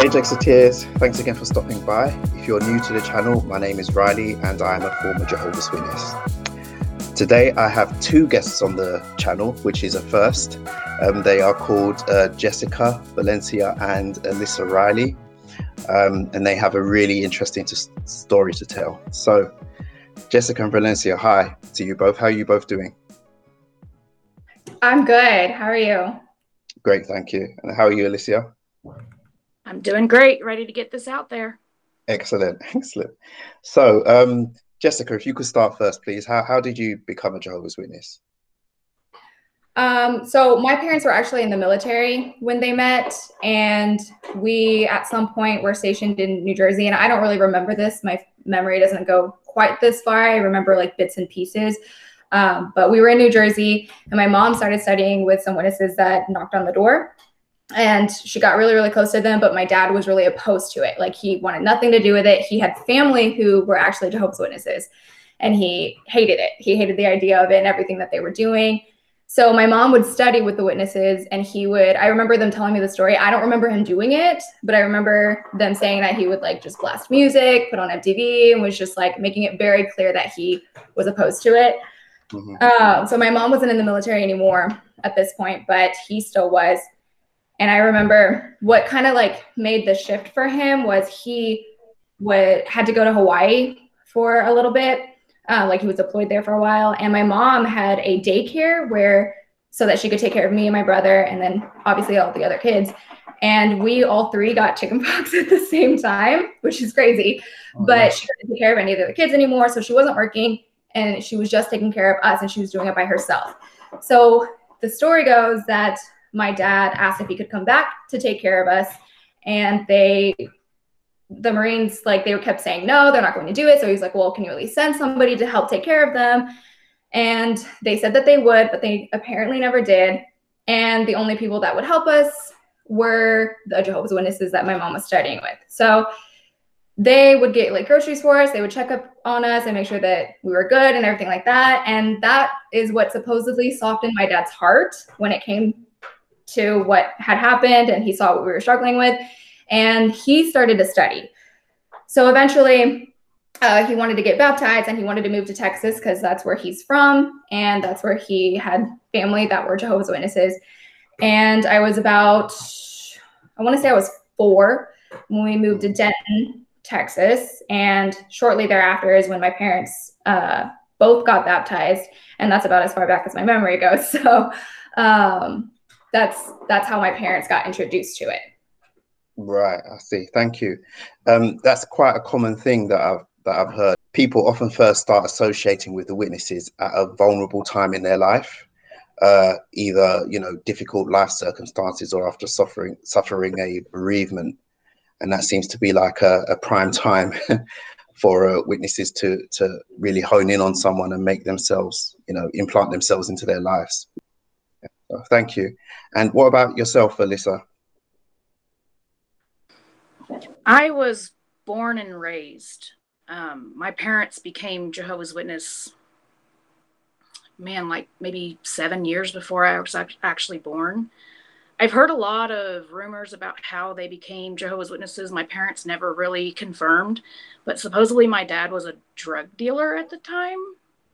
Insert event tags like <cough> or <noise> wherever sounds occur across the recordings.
Hey Jexiteers, thanks again for stopping by. If you're new to the channel, my name is Riley and I am a former Jehovah's Witness. Today I have two guests on the channel, which is a first. Um, they are called uh, Jessica Valencia and Alyssa Riley, um, and they have a really interesting to- story to tell. So, Jessica and Valencia, hi to you both. How are you both doing? I'm good. How are you? Great, thank you. And how are you, Alicia? I'm doing great. Ready to get this out there. Excellent, <laughs> excellent. So, um, Jessica, if you could start first, please. How, how did you become a Jehovah's Witness? Um, so my parents were actually in the military when they met, and we at some point were stationed in New Jersey. And I don't really remember this. My memory doesn't go quite this far. I remember like bits and pieces. Um, but we were in New Jersey, and my mom started studying with some witnesses that knocked on the door. And she got really, really close to them, but my dad was really opposed to it. Like he wanted nothing to do with it. He had family who were actually Jehovah's Witnesses, and he hated it. He hated the idea of it and everything that they were doing. So my mom would study with the witnesses, and he would. I remember them telling me the story. I don't remember him doing it, but I remember them saying that he would like just blast music, put on MTV, and was just like making it very clear that he was opposed to it. Mm-hmm. Uh, so my mom wasn't in the military anymore at this point, but he still was. And I remember what kind of like made the shift for him was he would had to go to Hawaii for a little bit, uh, like he was deployed there for a while. And my mom had a daycare where so that she could take care of me and my brother, and then obviously all the other kids. And we all three got chickenpox <laughs> at the same time, which is crazy. Oh, but nice. she couldn't take care of any of the kids anymore, so she wasn't working and she was just taking care of us and she was doing it by herself. So the story goes that my dad asked if he could come back to take care of us. And they the marines like they were kept saying no they're not going to do it. So he's like well can you at least send somebody to help take care of them? And they said that they would but they apparently never did. And the only people that would help us were the jehovah's witnesses that my mom was studying with. So they would get like groceries for us. They would check up on us and make sure that we were good and everything like that. And that is what supposedly softened my dad's heart when it came to what had happened and he saw what we were struggling with. And he started to study. So eventually, uh, he wanted to get baptized and he wanted to move to Texas because that's where he's from and that's where he had family that were Jehovah's Witnesses. And I was about, I want to say I was four when we moved to Denton Texas. And shortly thereafter is when my parents uh, both got baptized. And that's about as far back as my memory goes. <laughs> So um, that's that's how my parents got introduced to it. Right, I see. Thank you. Um, that's quite a common thing that I've that I've heard. People often first start associating with the witnesses at a vulnerable time in their life, uh, either you know difficult life circumstances or after suffering suffering a bereavement and that seems to be like a, a prime time <laughs> for uh, witnesses to to really hone in on someone and make themselves, you know, implant themselves into their lives. So thank you. And what about yourself, Alyssa? I was born and raised. Um, my parents became Jehovah's Witness, man, like maybe seven years before I was actually born. I've heard a lot of rumors about how they became Jehovah's Witnesses. My parents never really confirmed, but supposedly my dad was a drug dealer at the time,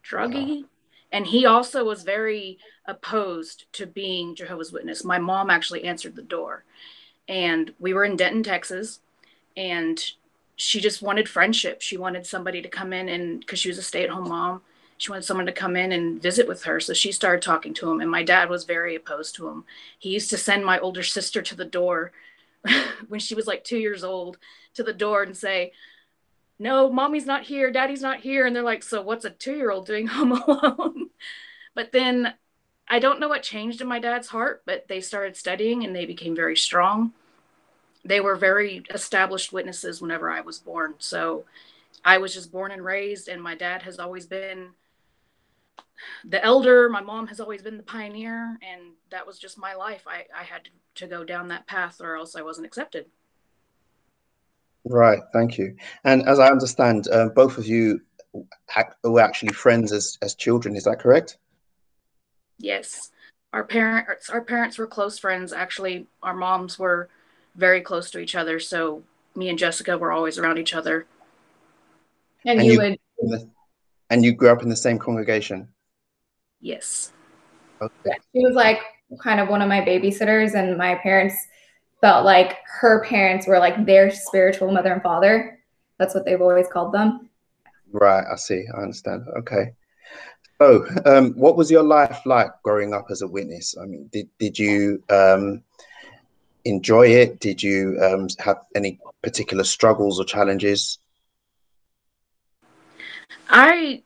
druggy. Wow. And he also was very opposed to being Jehovah's Witness. My mom actually answered the door. And we were in Denton, Texas, and she just wanted friendship. She wanted somebody to come in and because she was a stay-at-home mom she wanted someone to come in and visit with her. So she started talking to him, and my dad was very opposed to him. He used to send my older sister to the door <laughs> when she was like two years old to the door and say, No, mommy's not here, daddy's not here. And they're like, So what's a two year old doing home <laughs> alone? but then I don't know what changed in my dad's heart, but they started studying and they became very strong. They were very established witnesses whenever I was born. So I was just born and raised, and my dad has always been the elder. My mom has always been the pioneer, and that was just my life. I, I had to, go down that path, or else I wasn't accepted. Right. Thank you. And as I understand, uh, both of you were actually friends as as children. Is that correct? Yes. Our parents our parents were close friends. Actually, our moms were very close to each other. So me and Jessica were always around each other. And, and you, you, would. And you grew up in the same congregation. Yes. Okay. She was like kind of one of my babysitters, and my parents felt like her parents were like their spiritual mother and father. That's what they've always called them. Right, I see. I understand. Okay. So, um, what was your life like growing up as a witness? I mean, did did you um, enjoy it? Did you um, have any particular struggles or challenges? I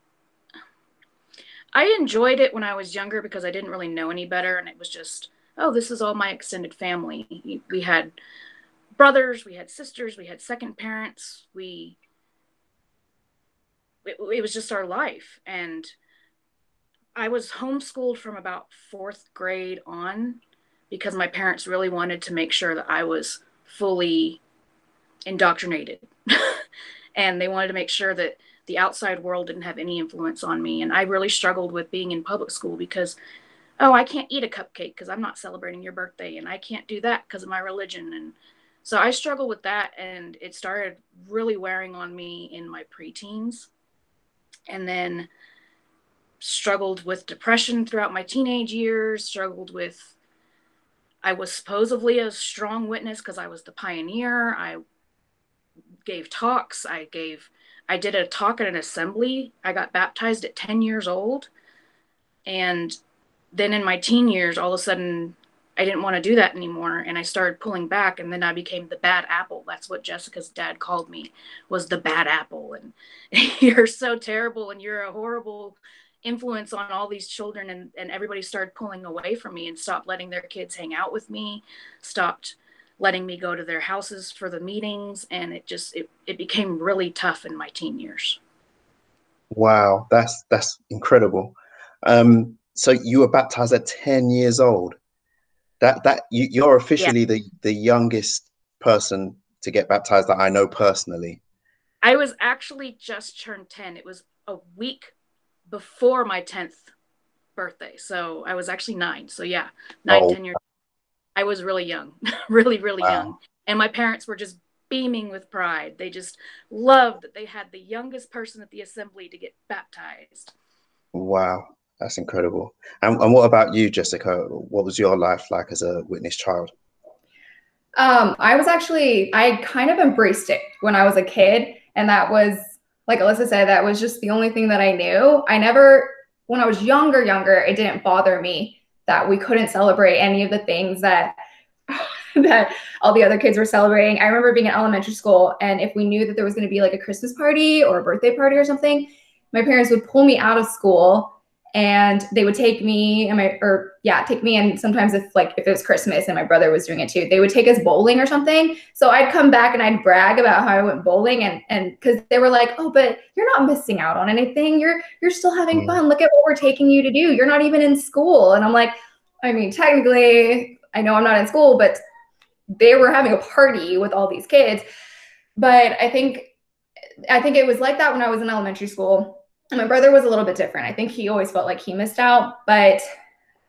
I enjoyed it when I was younger because I didn't really know any better, and it was just, oh, this is all my extended family. We had brothers, we had sisters, we had second parents, we it, it was just our life, and I was homeschooled from about fourth grade on because my parents really wanted to make sure that I was fully indoctrinated, <laughs> and they wanted to make sure that the outside world didn't have any influence on me. And I really struggled with being in public school because, oh, I can't eat a cupcake because I'm not celebrating your birthday, and I can't do that because of my religion. And so I struggled with that, and it started really wearing on me in my preteens. And then struggled with depression throughout my teenage years, struggled with I was supposedly a strong witness because I was the pioneer. I gave talks, I gave I did a talk at an assembly. I got baptized at 10 years old. And then in my teen years, all of a sudden, I didn't want to do that anymore. And I started pulling back. And then I became the bad apple. That's what Jessica's dad called me, was the bad apple. And <laughs> you're so terrible and you're a horrible influence on all these children. And, and everybody started pulling away from me and stopped letting their kids hang out with me, stopped letting me go to their houses for the meetings and it just it, it became really tough in my teen years wow that's that's incredible um so you were baptized at 10 years old that that you, you're officially yeah. the the youngest person to get baptized that i know personally i was actually just turned 10 it was a week before my 10th birthday so i was actually nine so yeah nine oh. 10 years I was really young, <laughs> really, really wow. young. And my parents were just beaming with pride. They just loved that they had the youngest person at the assembly to get baptized. Wow, that's incredible. And, and what about you, Jessica? What was your life like as a witness child? Um, I was actually, I kind of embraced it when I was a kid. And that was, like Alyssa said, that was just the only thing that I knew. I never, when I was younger, younger, it didn't bother me that we couldn't celebrate any of the things that <laughs> that all the other kids were celebrating. I remember being in elementary school and if we knew that there was going to be like a Christmas party or a birthday party or something, my parents would pull me out of school and they would take me and my or yeah take me and sometimes if like if it was christmas and my brother was doing it too they would take us bowling or something. So i'd come back and i'd brag about how i went bowling and and because they were like oh but you're not missing out on anything. You're you're still having fun. Look at what we're taking you to do. You're not even in school. And i'm like i mean technically i know i'm not in school but they were having a party with all these kids. But i think i think it was like that when i was in elementary school my brother was a little bit different. I think he always felt like he missed out. But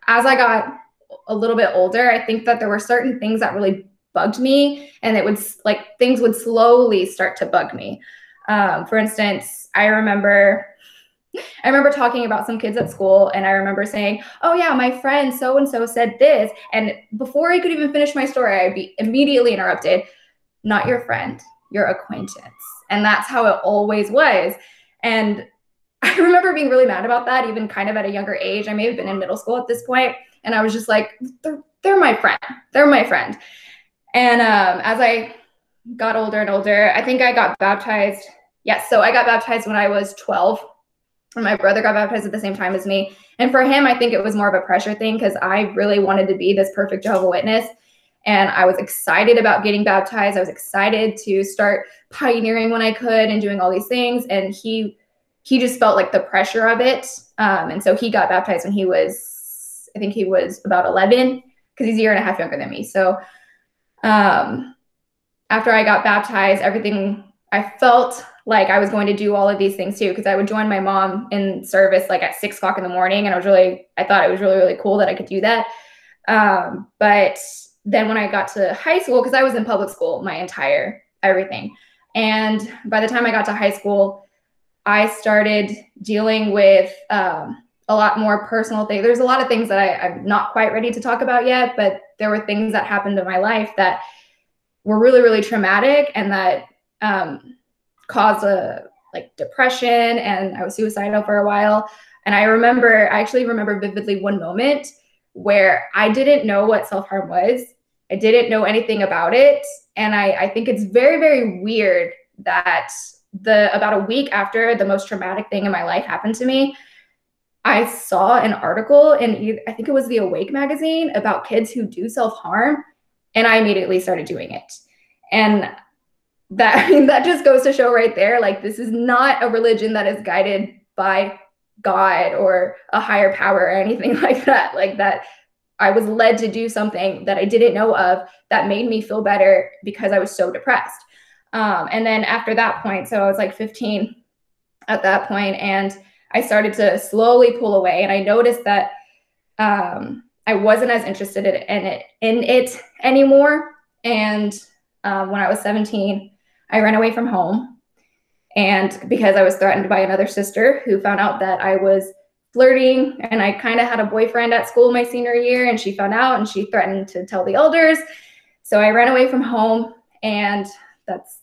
as I got a little bit older, I think that there were certain things that really bugged me and it would like things would slowly start to bug me. Um, for instance, I remember I remember talking about some kids at school and I remember saying, Oh yeah, my friend so and so said this. And before I could even finish my story, I'd be immediately interrupted. Not your friend, your acquaintance. And that's how it always was. And <laughs> I remember being really mad about that, even kind of at a younger age. I may have been in middle school at this point, and I was just like, they're, they're my friend. They're my friend. And um, as I got older and older, I think I got baptized. Yes, so I got baptized when I was 12. And my brother got baptized at the same time as me. And for him, I think it was more of a pressure thing because I really wanted to be this perfect Jehovah Witness. And I was excited about getting baptized. I was excited to start pioneering when I could and doing all these things. And he he just felt like the pressure of it. Um, and so he got baptized when he was, I think he was about 11 because he's a year and a half younger than me. So um, after I got baptized, everything, I felt like I was going to do all of these things too because I would join my mom in service like at six o'clock in the morning. And I was really, I thought it was really, really cool that I could do that. Um, but then when I got to high school, because I was in public school my entire everything. And by the time I got to high school, I started dealing with um, a lot more personal things. There's a lot of things that I, I'm not quite ready to talk about yet, but there were things that happened in my life that were really, really traumatic and that um, caused a like depression. And I was suicidal for a while. And I remember, I actually remember vividly one moment where I didn't know what self harm was. I didn't know anything about it. And I, I think it's very, very weird that the about a week after the most traumatic thing in my life happened to me, I saw an article in I think it was the Awake magazine about kids who do self harm, and I immediately started doing it. And that <laughs> I mean that just goes to show right there, like this is not a religion that is guided by God or a higher power or anything <laughs> like that. Like that, I was led to do something that I didn't know of that made me feel better because I was so depressed. Um, and then after that point, so I was like 15 at that point, and I started to slowly pull away. And I noticed that um, I wasn't as interested in it in it anymore. And um, when I was 17, I ran away from home and because I was threatened by another sister who found out that I was flirting and I kind of had a boyfriend at school my senior year and she found out and she threatened to tell the elders. So I ran away from home and that's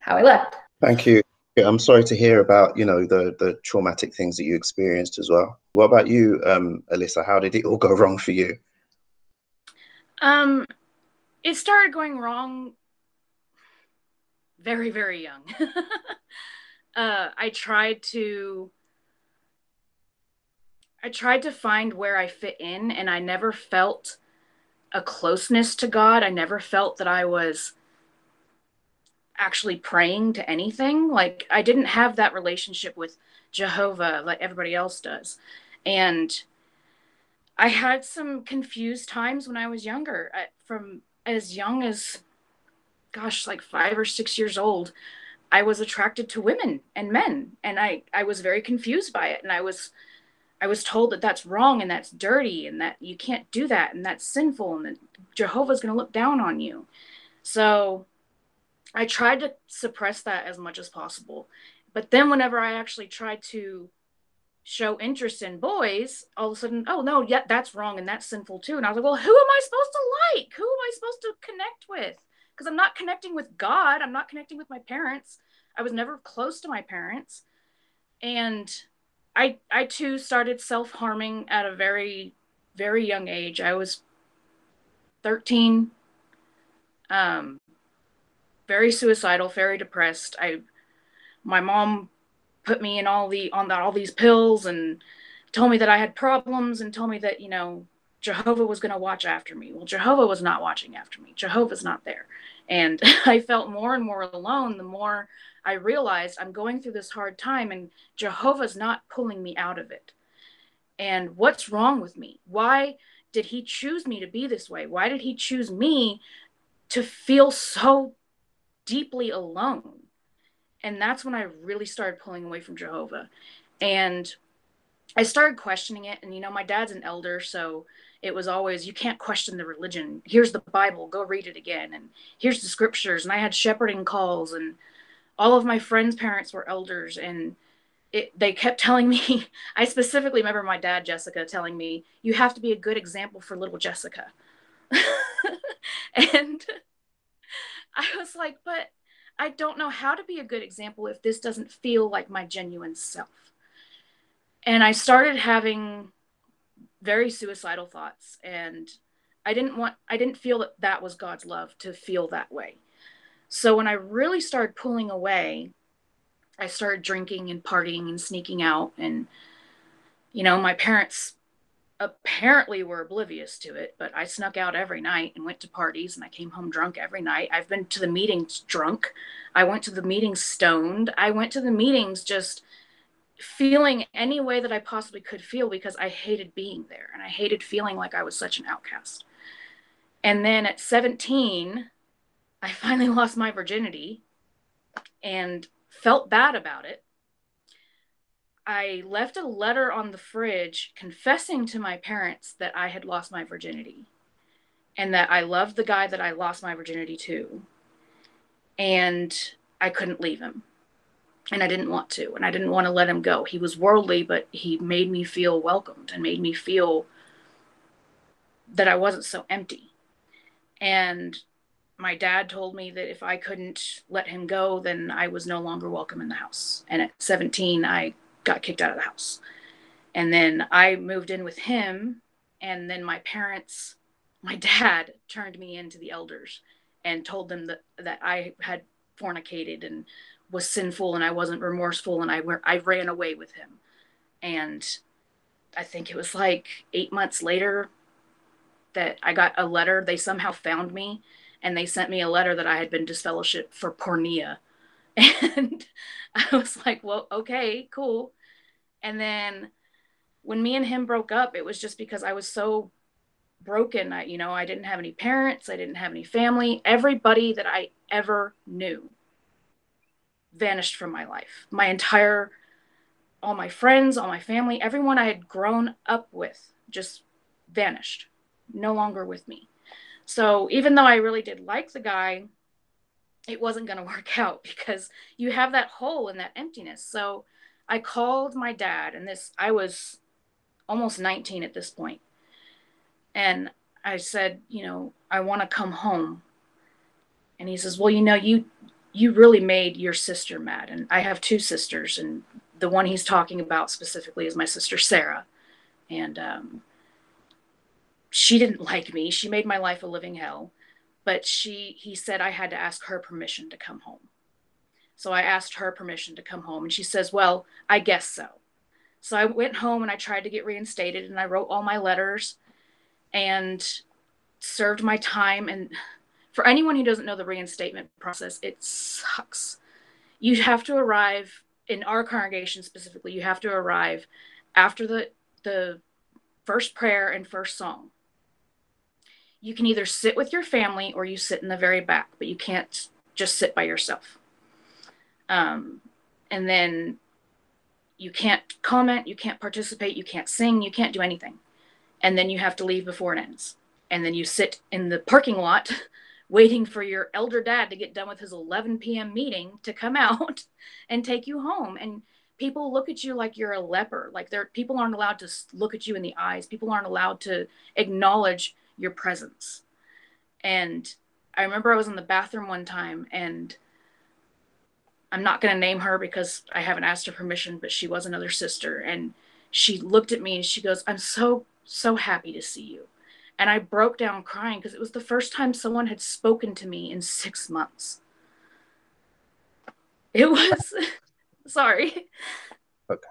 how I left. Thank you. I'm sorry to hear about, you know, the the traumatic things that you experienced as well. What about you, um, Alyssa? How did it all <laughs> go wrong for you? Um, it started going wrong very, very young. <laughs> uh, I tried to I tried to find where I fit in and I never felt a closeness to God. I never felt that I was actually praying to anything. Like I didn't have that relationship with Jehovah like everybody else does. And I had some confused times when I was younger. I, from as young as gosh, like five or six years old, I was attracted to women and men, and I I was very confused by it, and I was I was told that that's wrong and that's dirty and that you can't do that and that's sinful and that Jehovah's going to look down on you. So I tried to suppress that as much as possible. But then whenever I actually tried to show interest in boys, all of a sudden, oh no, yeah, that's wrong and that's sinful too. And I was like, well, who am I supposed to like? Who am I supposed to connect with? because I'm not connecting with God. I'm not connecting with my parents. I was never close to my parents. And I I too started self-harming at a very very young age. I was 13 um very suicidal, very depressed. I my mom put me in all the on the, all these pills and told me that I had problems and told me that, you know, Jehovah was going to watch after me. Well, Jehovah was not watching after me. Jehovah's not there. And <laughs> I felt more and more alone the more I realized I'm going through this hard time and Jehovah's not pulling me out of it. And what's wrong with me? Why did he choose me to be this way? Why did he choose me to feel so deeply alone? And that's when I really started pulling away from Jehovah. And I started questioning it. And, you know, my dad's an elder. So it was always you can't question the religion here's the bible go read it again and here's the scriptures and i had shepherding calls and all of my friends parents were elders and it, they kept telling me <laughs> i specifically remember my dad jessica telling me you have to be a good example for little jessica <laughs> and i was like but i don't know how to be a good example if this doesn't feel like my genuine self. And i started having very suicidal thoughts and i didn't want i didn't feel that that was god's love to feel that way. So when i really started pulling away i started drinking and partying and sneaking out. And you know my parents apparently were oblivious to it but i snuck out every night and went to parties and i came home drunk every night i've been to the meetings drunk i went to the meetings stoned i went to the meetings just feeling any way that I possibly could feel because I hated being there and I hated feeling like I was such an outcast. And then at 17, I <laughs> finally lost my virginity and felt bad about it. I left a letter on the fridge confessing to my parents that I had lost my virginity. and that I loved the guy that I lost my virginity to. And I couldn't leave him. And I didn't want to. And I didn't want to let him go. He was worldly, but he made me feel welcomed and made me feel that I wasn't so empty. And my dad told me that if I couldn't let him go, then I was no longer welcome in the house. And at 17, I got kicked out of the house. And then I moved in with him. And then my parents, my dad turned me into the elders and told them that, that I had fornicated and was sinful and I wasn't remorseful. And I, I ran away with him. And I think it was like eight months later that I got a letter. They somehow found me and they sent me a letter that I had been disfellowshipped for porneia. And <laughs> I was like, well, okay, cool. And then when me and him broke up, it was just because I was so broken. I, you know, I didn't have any parents, I didn't have any family. Everybody that I ever knew vanished from my life. My entire, all my friends, all my family, everyone I had grown up with just vanished, no longer with me. So even though I really did like the guy, it wasn't going to work <laughs> out because you have that hole and that emptiness. So I called my dad, and this, I was almost 19 at this point. And I said, you know, I want to come home. And he says, well, you know, you, you really made your sister mad. And I have two sisters, and the one he's talking about specifically is my sister Sarah. And um, she didn't like me. She made my life a living hell. But she he said I had to ask her permission to come home. So I asked her permission to come home and she says, "Well, I guess so." So I went home and I tried to get reinstated and I wrote all my letters and served my time and for anyone who doesn't know the reinstatement process, it sucks. You have to arrive in our congregation specifically, you have to arrive after the the first prayer and first song you can either sit with your family or you sit in the very back, but you can't just sit by yourself. Um, and then you can't comment, you can't participate, you can't sing, you can't do anything. And then you have to leave before it ends. And then you sit in the parking lot <laughs> waiting for your elder dad to get done with his 11 p.m. meeting to come <laughs> out and take you home. And people look at you like you're a leper. Like there, people aren't allowed to look at you in the eyes. People aren't allowed to acknowledge your presence. And I remember I was in the bathroom one time and I'm not going to name her because I haven't asked her permission, but she was another sister. And she looked at me and she goes, I'm so, so happy to see you. And I broke down crying because it was the first time someone had spoken to me in six months. It was, <laughs> sorry. Okay.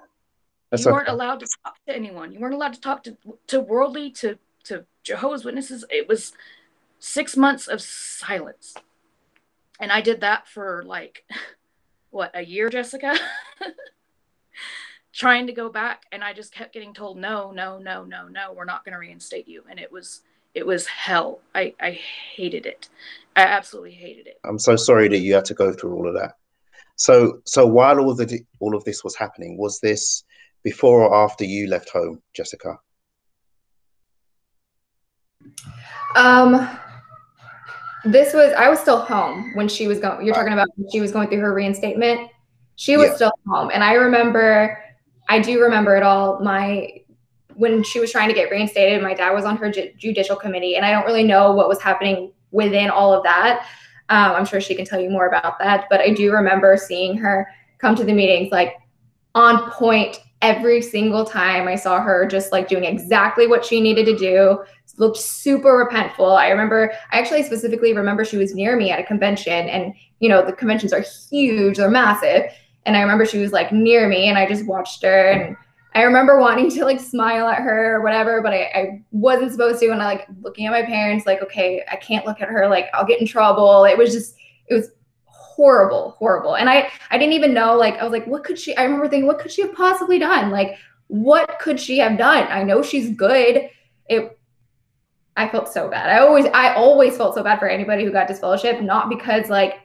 That's you weren't allowed to talk to anyone. You weren't allowed to talk to, to worldly, to to Jehovah's Witnesses, it was six months of silence. And I did that for like, <laughs> what, a year, Jessica? <laughs> Trying to go back. And I just kept getting told, no, no, no, no, no, we're not going to reinstate you. And it was, it was hell. I, I hated it. I absolutely hated it. I'm so sorry that you had to go through all of that. So, so while all the all of this was happening, was this before or after you left home, Jessica? Um, this was I was still home when she was going. You're talking about she was going through her reinstatement. She was yeah. still home, and I remember, I do remember it all. My when she was trying to get reinstated, my dad was on her ju- judicial committee, and I don't really know what was happening within all of that. Um, I'm sure she can tell you more about that, but I do remember seeing her come to the meetings like on point every single time I saw her, just like doing exactly what she needed to do, looked super repentful. I remember, I actually specifically remember she was near me at a convention, and you know, the conventions are huge, they're massive. And I remember she was like near me, and I just watched her. And I remember wanting to like smile at her or whatever, but I, I wasn't supposed to. And I like looking at my parents, like, okay, I can't look at her, like, I'll get in trouble. It was just, it was horrible, horrible. And I, I didn't even know, like, I was like, what could she, I remember thinking, what could she have possibly done? Like, what could she have done? I know she's good. It I felt so bad. I always I always felt so bad for anybody who got disfellowship, not because like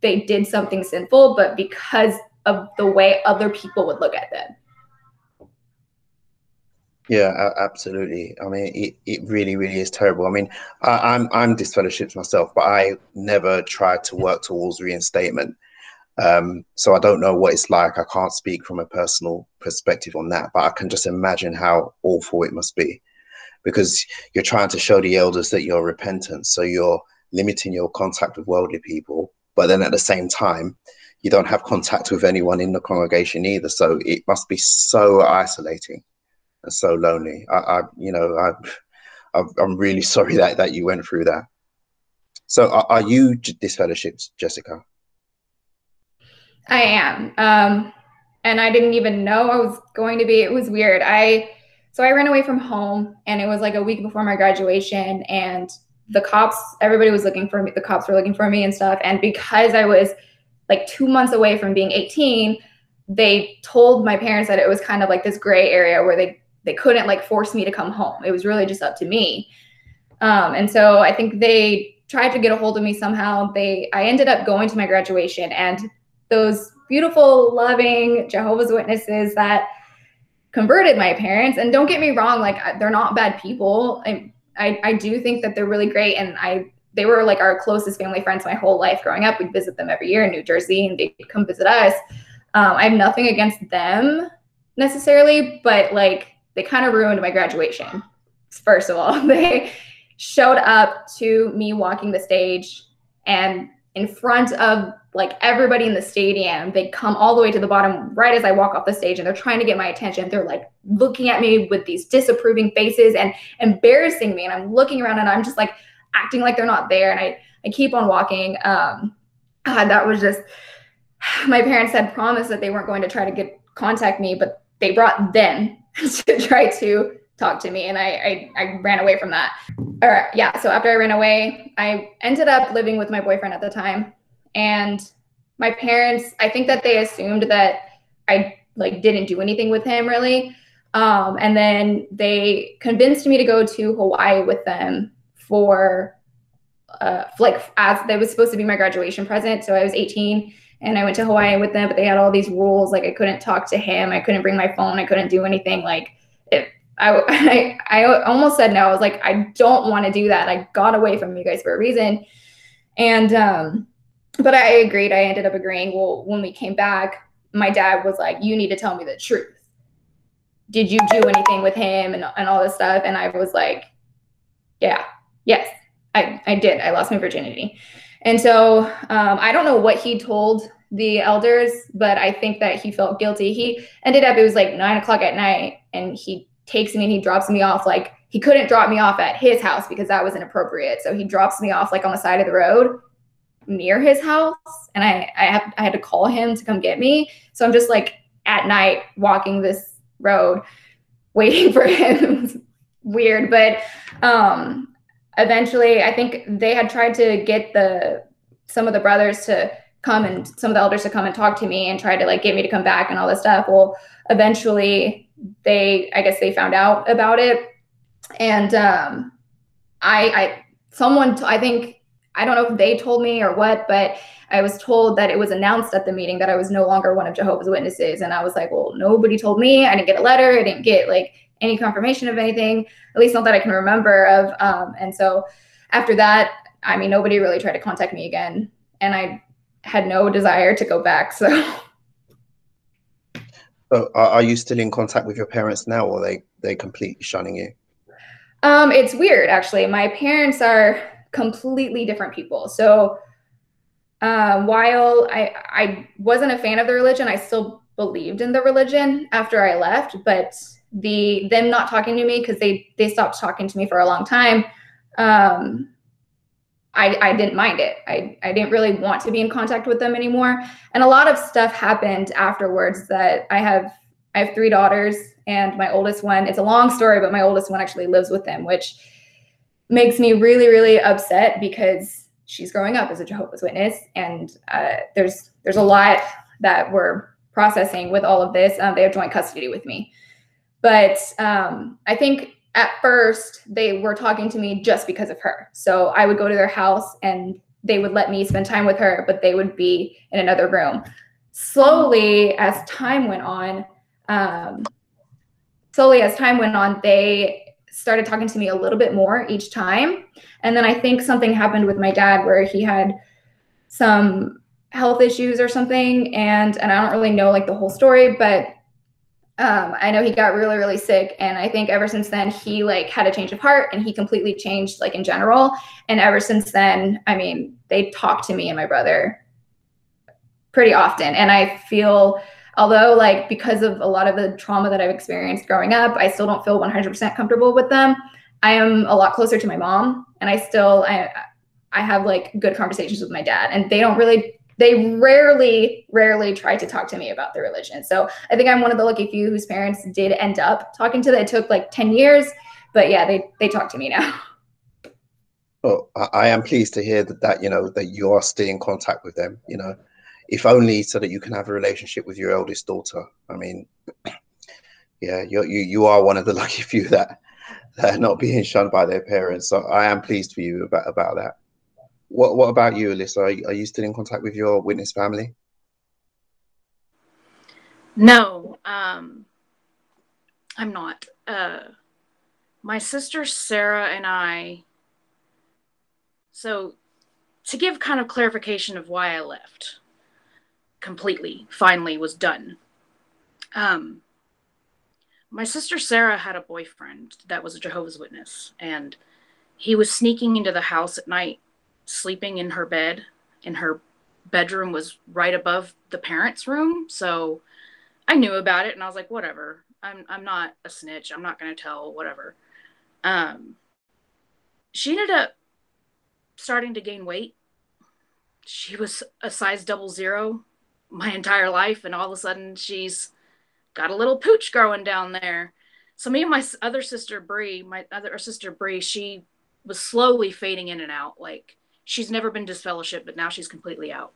they did something sinful, but because of the way other people would look at them. Yeah, absolutely. I mean, it, it really, really is terrible. I mean, I, am I'm, I'm myself, but I never tried to work towards reinstatement. Um, so I don't know what it's like. I can't speak from a personal perspective on that, but I can just imagine how awful it must be because you're trying to show the elders that you're repentant. So you're limiting your contact with worldly people, but then at the same time, you don't have contact with anyone in the congregation either. So it must be so isolating and so lonely. I, I you know, I, I'm really <laughs> sorry that that you went through that. So are, are you disfellowshipped, Jessica? I am. Um, and I didn't even know I was going to be. It was weird. I so I ran away from home and it was like a week before my graduation and the cops everybody was looking for me the cops were looking for me and stuff and because I was like 2 months away from being 18 they told my parents that it was kind of like this gray area where they they couldn't like force me to come home. It was really just up to me. Um, and so I think they tried to get a hold of me somehow. They I ended up going to my graduation and those beautiful, loving Jehovah's Witnesses that converted my parents. And don't get me wrong, like they're not bad people. I, I, I do think that they're really great. And I, they were like our closest family friends my whole life growing up. We'd visit them every year in New Jersey and they'd come visit us. Um, I have nothing against them necessarily, but like they kind of ruined my graduation. First of all, <laughs> they showed up to me walking the stage and in front of like everybody in the stadium, they come all the way to the bottom right as I walk off the stage and they're trying to get my attention. They're like looking at me with these disapproving faces and embarrassing me. And I'm looking around and I'm just like acting like they're not there. And I, I keep on walking. Um, God, <sighs> that was just, <sighs> my parents had promised that they weren't going to try to get contact me, but they brought them <laughs> to try to talk to me and I, I, I ran away from that. Or yeah so after i ran away i ended up living with my boyfriend at the time and my parents i think that they assumed that i like didn't do anything with him really. Um, and then they convinced me to go to hawaii with them for uh, like as that was supposed to be my graduation present so i was 18 and I went to Hawaii with them, but they had all these rules. Like I couldn't talk to him. I couldn't bring my phone. I couldn't do anything. Like it, I, <laughs> I, I almost said no. I was like, I don't want to do that. I got away from you guys for a reason. And, um, but I agreed. I ended up agreeing. Well, when we came back, my dad was like, you need to tell me the truth. Did you do anything with him and, and all this stuff? And I was like, yeah, yes, I, I did. I lost my virginity. And so um, I don't know what he told the elders, but I think that he felt guilty. He ended up, it was like nine o'clock at night, and he takes me and he drops me off. Like he couldn't drop me off at his house because that was inappropriate. So he drops me off like on the side of the road near his house. And I, I, have, I had to call him to come get me. So I'm just like at night walking this road waiting <laughs> for him. Weird. But um, eventually i think they had tried to get the some of the brothers to come and some of the elders to come and talk to me and try to like get me to come back and all this stuff. Well eventually they i guess they found out about it. And um i i someone t- I think i don't know if they told me or what but i was told that it was announced at the meeting that i was no longer one of jehovah's witnesses. And i was like well nobody told me. I didn't get a letter. I didn't get like any confirmation of anything, at least not that I can remember of. Um, and so after that, I mean, nobody really tried to contact me again, and I had no desire to go back. So. So are you still in contact with your parents now, or they they completely shunning you? Um, it's weird actually. My parents are completely different people. So uh, while I I wasn't a fan of the religion, I still believed in the religion after I left. But the them not talking to me because they they stopped talking to me for a long time um I, I didn't mind it. I, I didn't really want to be in contact with them anymore. And a lot of stuff happened afterwards that I have I have three daughters and my oldest one, it's a long story, but my oldest one actually lives with them, which makes me really, really upset because she's growing up as a Jehovah's Witness. And uh, there's there's a lot that we're processing with all of this. Um, they have joint custody with me. But um, I think at first they were talking to me just because of her. So I would go to their house and they would let me spend time with her, but they would be in another room. Slowly, as time went on, um, slowly as time went on, they started talking to me a little bit more each time. And then I think something happened with my dad where he had some health issues or something and and I don't really know like the whole story, but um, I know he got really, really sick. And I think ever since then, he like had a change of heart and he completely changed like in general. And ever since then, I mean, they talk to me and my brother pretty often. And I feel, although like because of a lot of the trauma that I've experienced growing up, I still don't feel 100% comfortable with them. I am a lot closer to my mom and I still, I, I have like good conversations with my dad and they don't really they rarely, rarely try to talk to me about their religion. So I think I'm one of the lucky few whose parents did end up talking to them. It took like 10 years, but yeah, they, they talk to me now. <laughs> Well, I am pleased to hear that, that, you know, that you are still in contact with them, you know, if only so that you can have a relationship with your eldest daughter. I mean, <clears throat> yeah, you you, you are one of the <laughs> lucky few that, that are not being shunned by their parents. So I am pleased for you about, about that. What What about you, Alyssa? Are are you still in contact with your witness family? No, um, I'm not. Uh, my sister Sarah and I. So, to give kind of clarification of why I left completely, finally was done. Um, my sister Sarah had a boyfriend that was a Jehovah's Witness, and he was sneaking into the house at night sleeping in her bed and her bedroom was right above the parents' room. So I knew about it and I was like, whatever. I'm I'm not a snitch. I'm not gonna tell, whatever. Um she ended up starting to gain weight. She was a size double zero my entire life, and all of a sudden she's got a little pooch growing down there. So me and my other sister Bree, my other sister Bree, she was slowly fading in and out. Like she's never been disfellowshipped, but now she's completely out.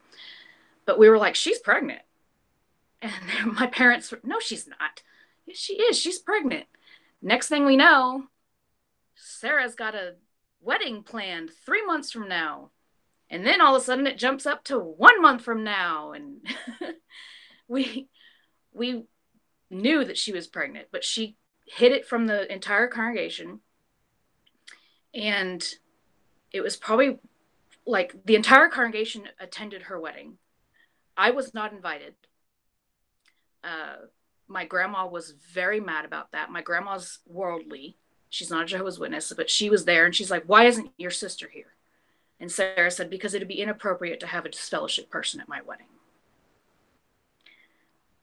But we were like, she's pregnant. And <laughs> my parents were, no, she's not. Yes, she is. She's pregnant. Next thing we know, Sarah's got a wedding planned three months from now. And then all of a sudden it jumps up to one month from now. And <laughs> we we knew that she was pregnant, but she hid it from the entire congregation. And it was probably like the entire congregation attended her wedding. I was not invited. Uh, my grandma was very mad about that. My grandma's worldly. She's not a Jehovah's Witness, but she was there and she's like, Why isn't your sister here? And Sarah said, Because it'd be inappropriate to have a disfellowship person at my wedding.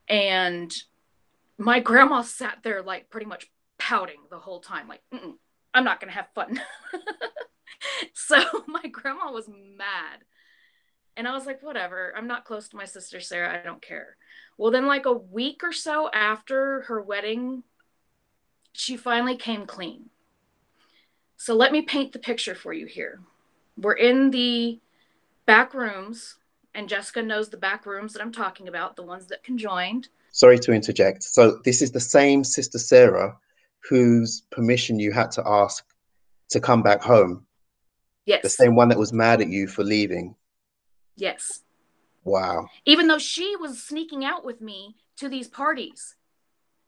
And my grandma sat there, like, pretty much pouting the whole time, like, I'm not going to have fun. <laughs> <laughs> so <laughs> my grandma was mad. And I was like, whatever. I'm not close to my sister Sarah. I don't care. Well, then, like a week or so after her wedding, she finally came clean. So let me paint the picture for you here. We're in the back rooms, and Jessica knows the back rooms that I'm talking about, the ones that conjoined. Sorry to interject. So this is the same Sister Sarah whose permission you had to ask to come back home Yes. The same one that was mad at you for leaving. Yes. Wow. Even though she was sneaking out with me to these parties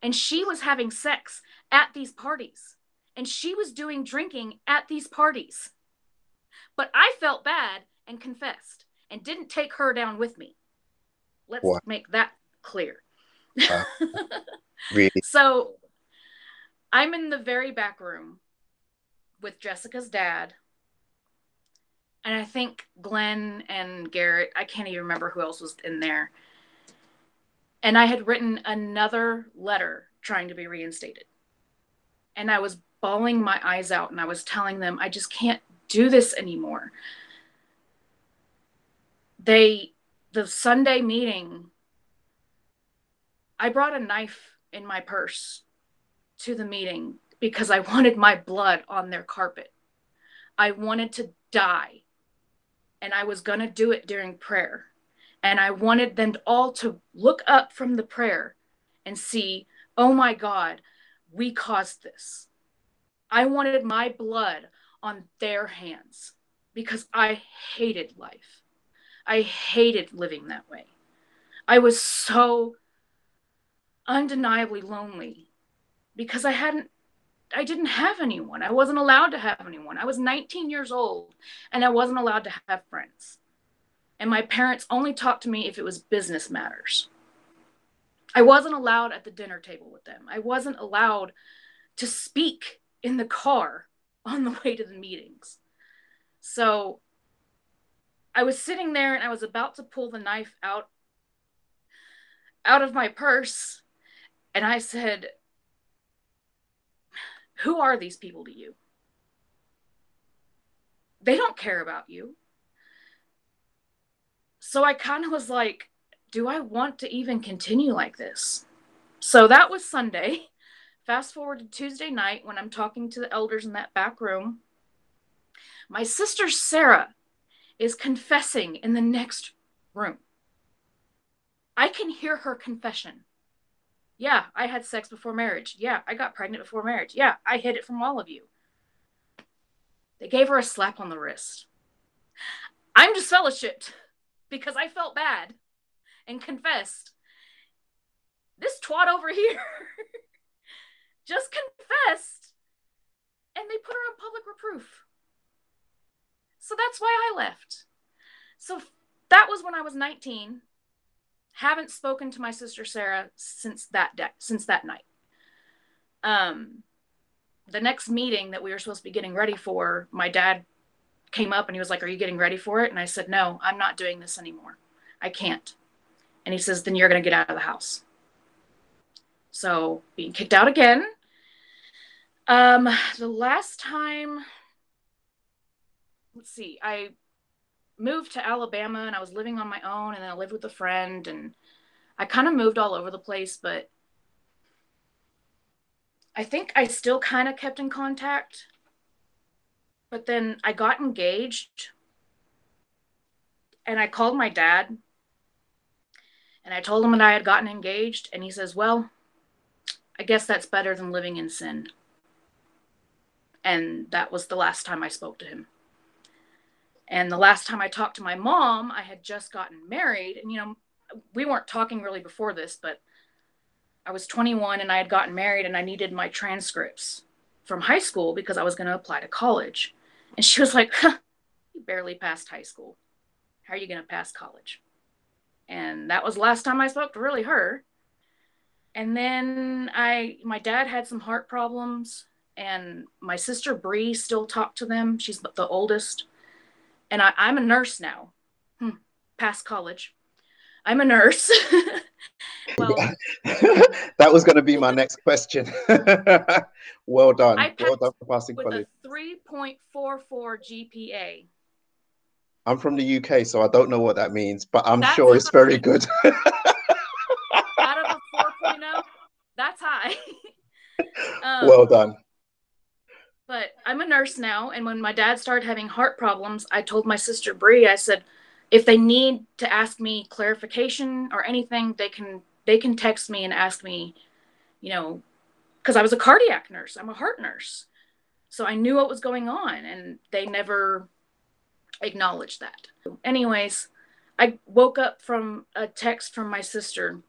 and she was having sex at these parties and she was doing drinking at these parties. But I felt bad and confessed and didn't take her down with me. Let's wow. make that clear. Wow. <laughs> really? so I'm in the very back room with Jessica's dad and I think Glenn and Garrett, I can't even remember who else was in there. And I had written another letter trying to be reinstated. And I was bawling my eyes out and I was telling them, I just can't do this anymore. They, the Sunday meeting, I brought a knife in my purse to the meeting because I <laughs> wanted my blood on their carpet. I wanted to die and I was going to do it during prayer. And I wanted them all to look up from the prayer and see, oh my God, we caused this. I wanted my blood on their hands because I hated life. I hated living that way. I was so undeniably lonely because I hadn't I didn't have anyone. I wasn't allowed to have anyone. I was 19 years old and I wasn't allowed to have friends. And my parents only talked to me if it was business matters. I wasn't allowed at the dinner table with them. I wasn't allowed to speak in the car <laughs> on the way to the meetings. So I was sitting there and I was about to pull the knife out out of my purse and I said, "Who are these people to you? They don't care about you." So I kind of was like, "Do I want to even continue like this?" So that was Sunday. <laughs> Fast forward to Tuesday night when I'm talking to the elders in that back room. My sister Sarah is confessing in the next room. I can hear her confession. Yeah, I had sex before marriage. Yeah, I got pregnant before marriage. Yeah, I hid it from all of you. They gave her a slap on the wrist. I'm disfellowshipped because I felt bad and confessed. This twat over here <laughs> just confessed and they put her on public reproof. So that's why I left. So that was when I was 19. Haven't spoken to my sister Sarah since that day, since that night. Um, the next meeting that we were supposed to be getting ready for, my dad came up and he was like, "Are you getting ready for it?" And I said, "No, I'm not doing this anymore. I can't." And he says, "Then you're going to get out of the house." So being kicked out again. Um, the last time let's see, I moved to Alabama and I was living on my own and then I lived with a friend and I kind of moved all over the place, but I think I still kind of kept in contact. But then I got engaged and I called my dad and I told him that I had gotten engaged and he says, "Well, I guess that's better than living in sin." And that was the last time I spoke to him. And the last time I talked to my mom, I had just gotten married. And, you know, we weren't talking really before this, but I was 21 and I had gotten married and I needed my transcripts from high school because I was going to apply to college. And she was like, huh, You barely passed high school. How are you going to pass college? And that was the last time I spoke to really her. And then I, my dad had some heart problems, and my sister Bree still talked to them. She's the oldest and I, am a nurse now, hmm, past college. I'm a nurse. <laughs> well, <laughs> that was going to be my next question. <laughs> well done. Well done for passing with college. a 3.44 GPA. I'm from the UK, so I don't know what that means, but I'm that's sure it's very good. out of a 4.0, that's high. Um, well done. But I'm a nurse now, and when my dad started having heart problems, I told my sister Bree, I said, if they need to ask me clarification or anything, they can they can text me and ask me, you know, because I was a cardiac nurse, I'm a heart nurse, so I knew what was going on, and they never acknowledged that. Anyways, I woke up from a text from my sister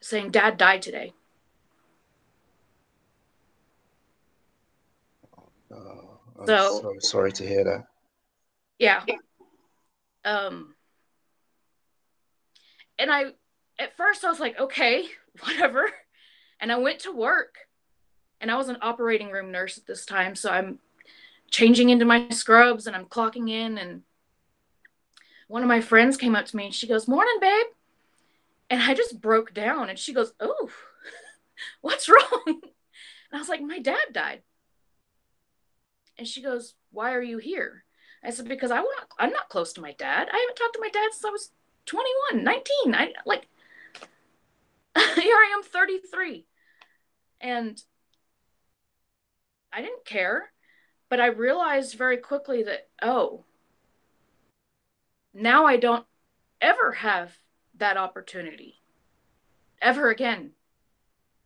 saying, "Dad died today." I'm so, so sorry to hear that. Yeah. Um and I at first I was like, okay, <laughs> whatever. And I went to work and I was an operating room nurse at this time. So I'm changing into my scrubs and I'm clocking in. And one of my friends came up to me and she goes, Morning, babe. And I just broke down and she goes, Oh, <laughs> what's wrong? <laughs> And I was like, My dad died. And she goes, Why are you here? I said, Because I want I'm not close to my dad. I haven't talked to my dad since I was 21, 19. I like <laughs> here I am 33. And I didn't care, but I realized very quickly that, oh, now I don't ever have that opportunity ever again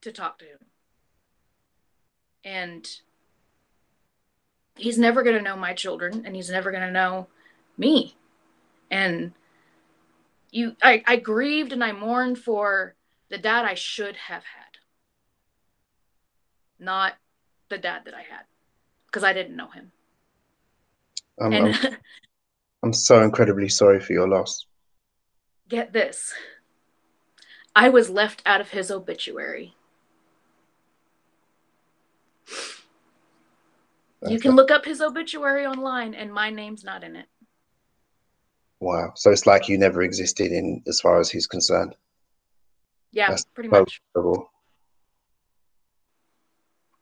to talk to him. And he's never going to know my children and he's never going to know me and you I, I grieved and i mourned for the dad i should have had not the dad that I had because I didn't know him. I'm, and I'm, <laughs> I'm so incredibly sorry for your loss. get this I was left out of his obituary. You can look up his obituary online, and my name's not in it. Wow. So it's like you never existed in as far as he's concerned. Yeah, That's pretty so much. terrible.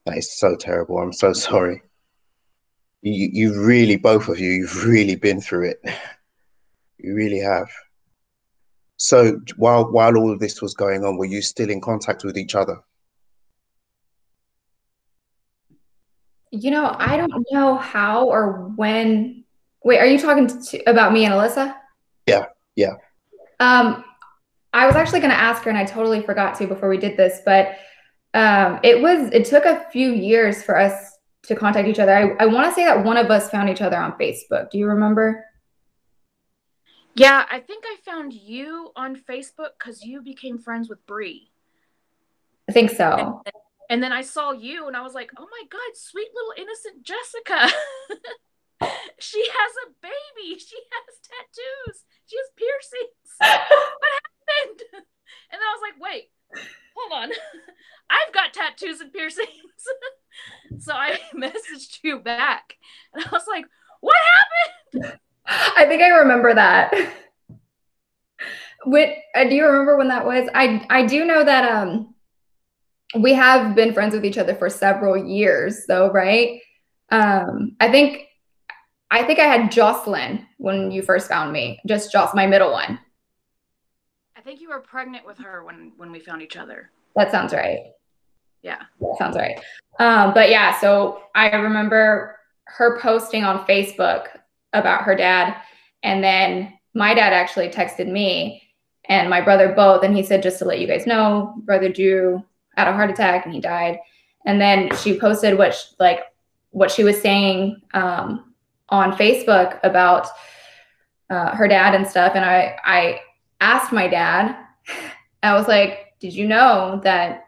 That is so terrible. I'm so <laughs> sorry. You, you really, both of you, you've really been through it. <laughs> You really have. So while while all of this was going on, were you still in contact with each other? You know, I don't know how or when. Wait, are you talking to, about me and Alyssa? Yeah, yeah. Um, I was actually going to ask her, and I totally forgot to before we did this, but um, it was it took a few years for us to contact each other. I, I want to say that one of us found each other on Facebook. Do you remember? Yeah, I think I found you on Facebook because you became friends with Bree. I think so. And then I saw you and I was like, oh my God, sweet little innocent Jessica. <laughs> she has a baby. She has tattoos. She has piercings. <laughs> what happened? And then I was like, wait, hold on. <laughs> I've got tattoos and piercings. so I messaged you back and I was like, what happened? I think I remember that. When, uh, do you remember when that was? I I do know that um we have been friends with each other for several years though, right? Um I think I think I had Jocelyn when you first found me. Just Joss, my middle one. I think you were pregnant with her when when we found each other. That sounds right. Yeah. That sounds right. Um, but yeah, so I remember her posting on Facebook about her dad. And then my dad actually texted me and my brother both. And he said, just to let you guys know, brother Drew had a heart attack and he died. And then she posted what, she, like, what she was saying um, on Facebook about uh, her dad and stuff. And I, I asked my dad, <laughs> I was like, did you know that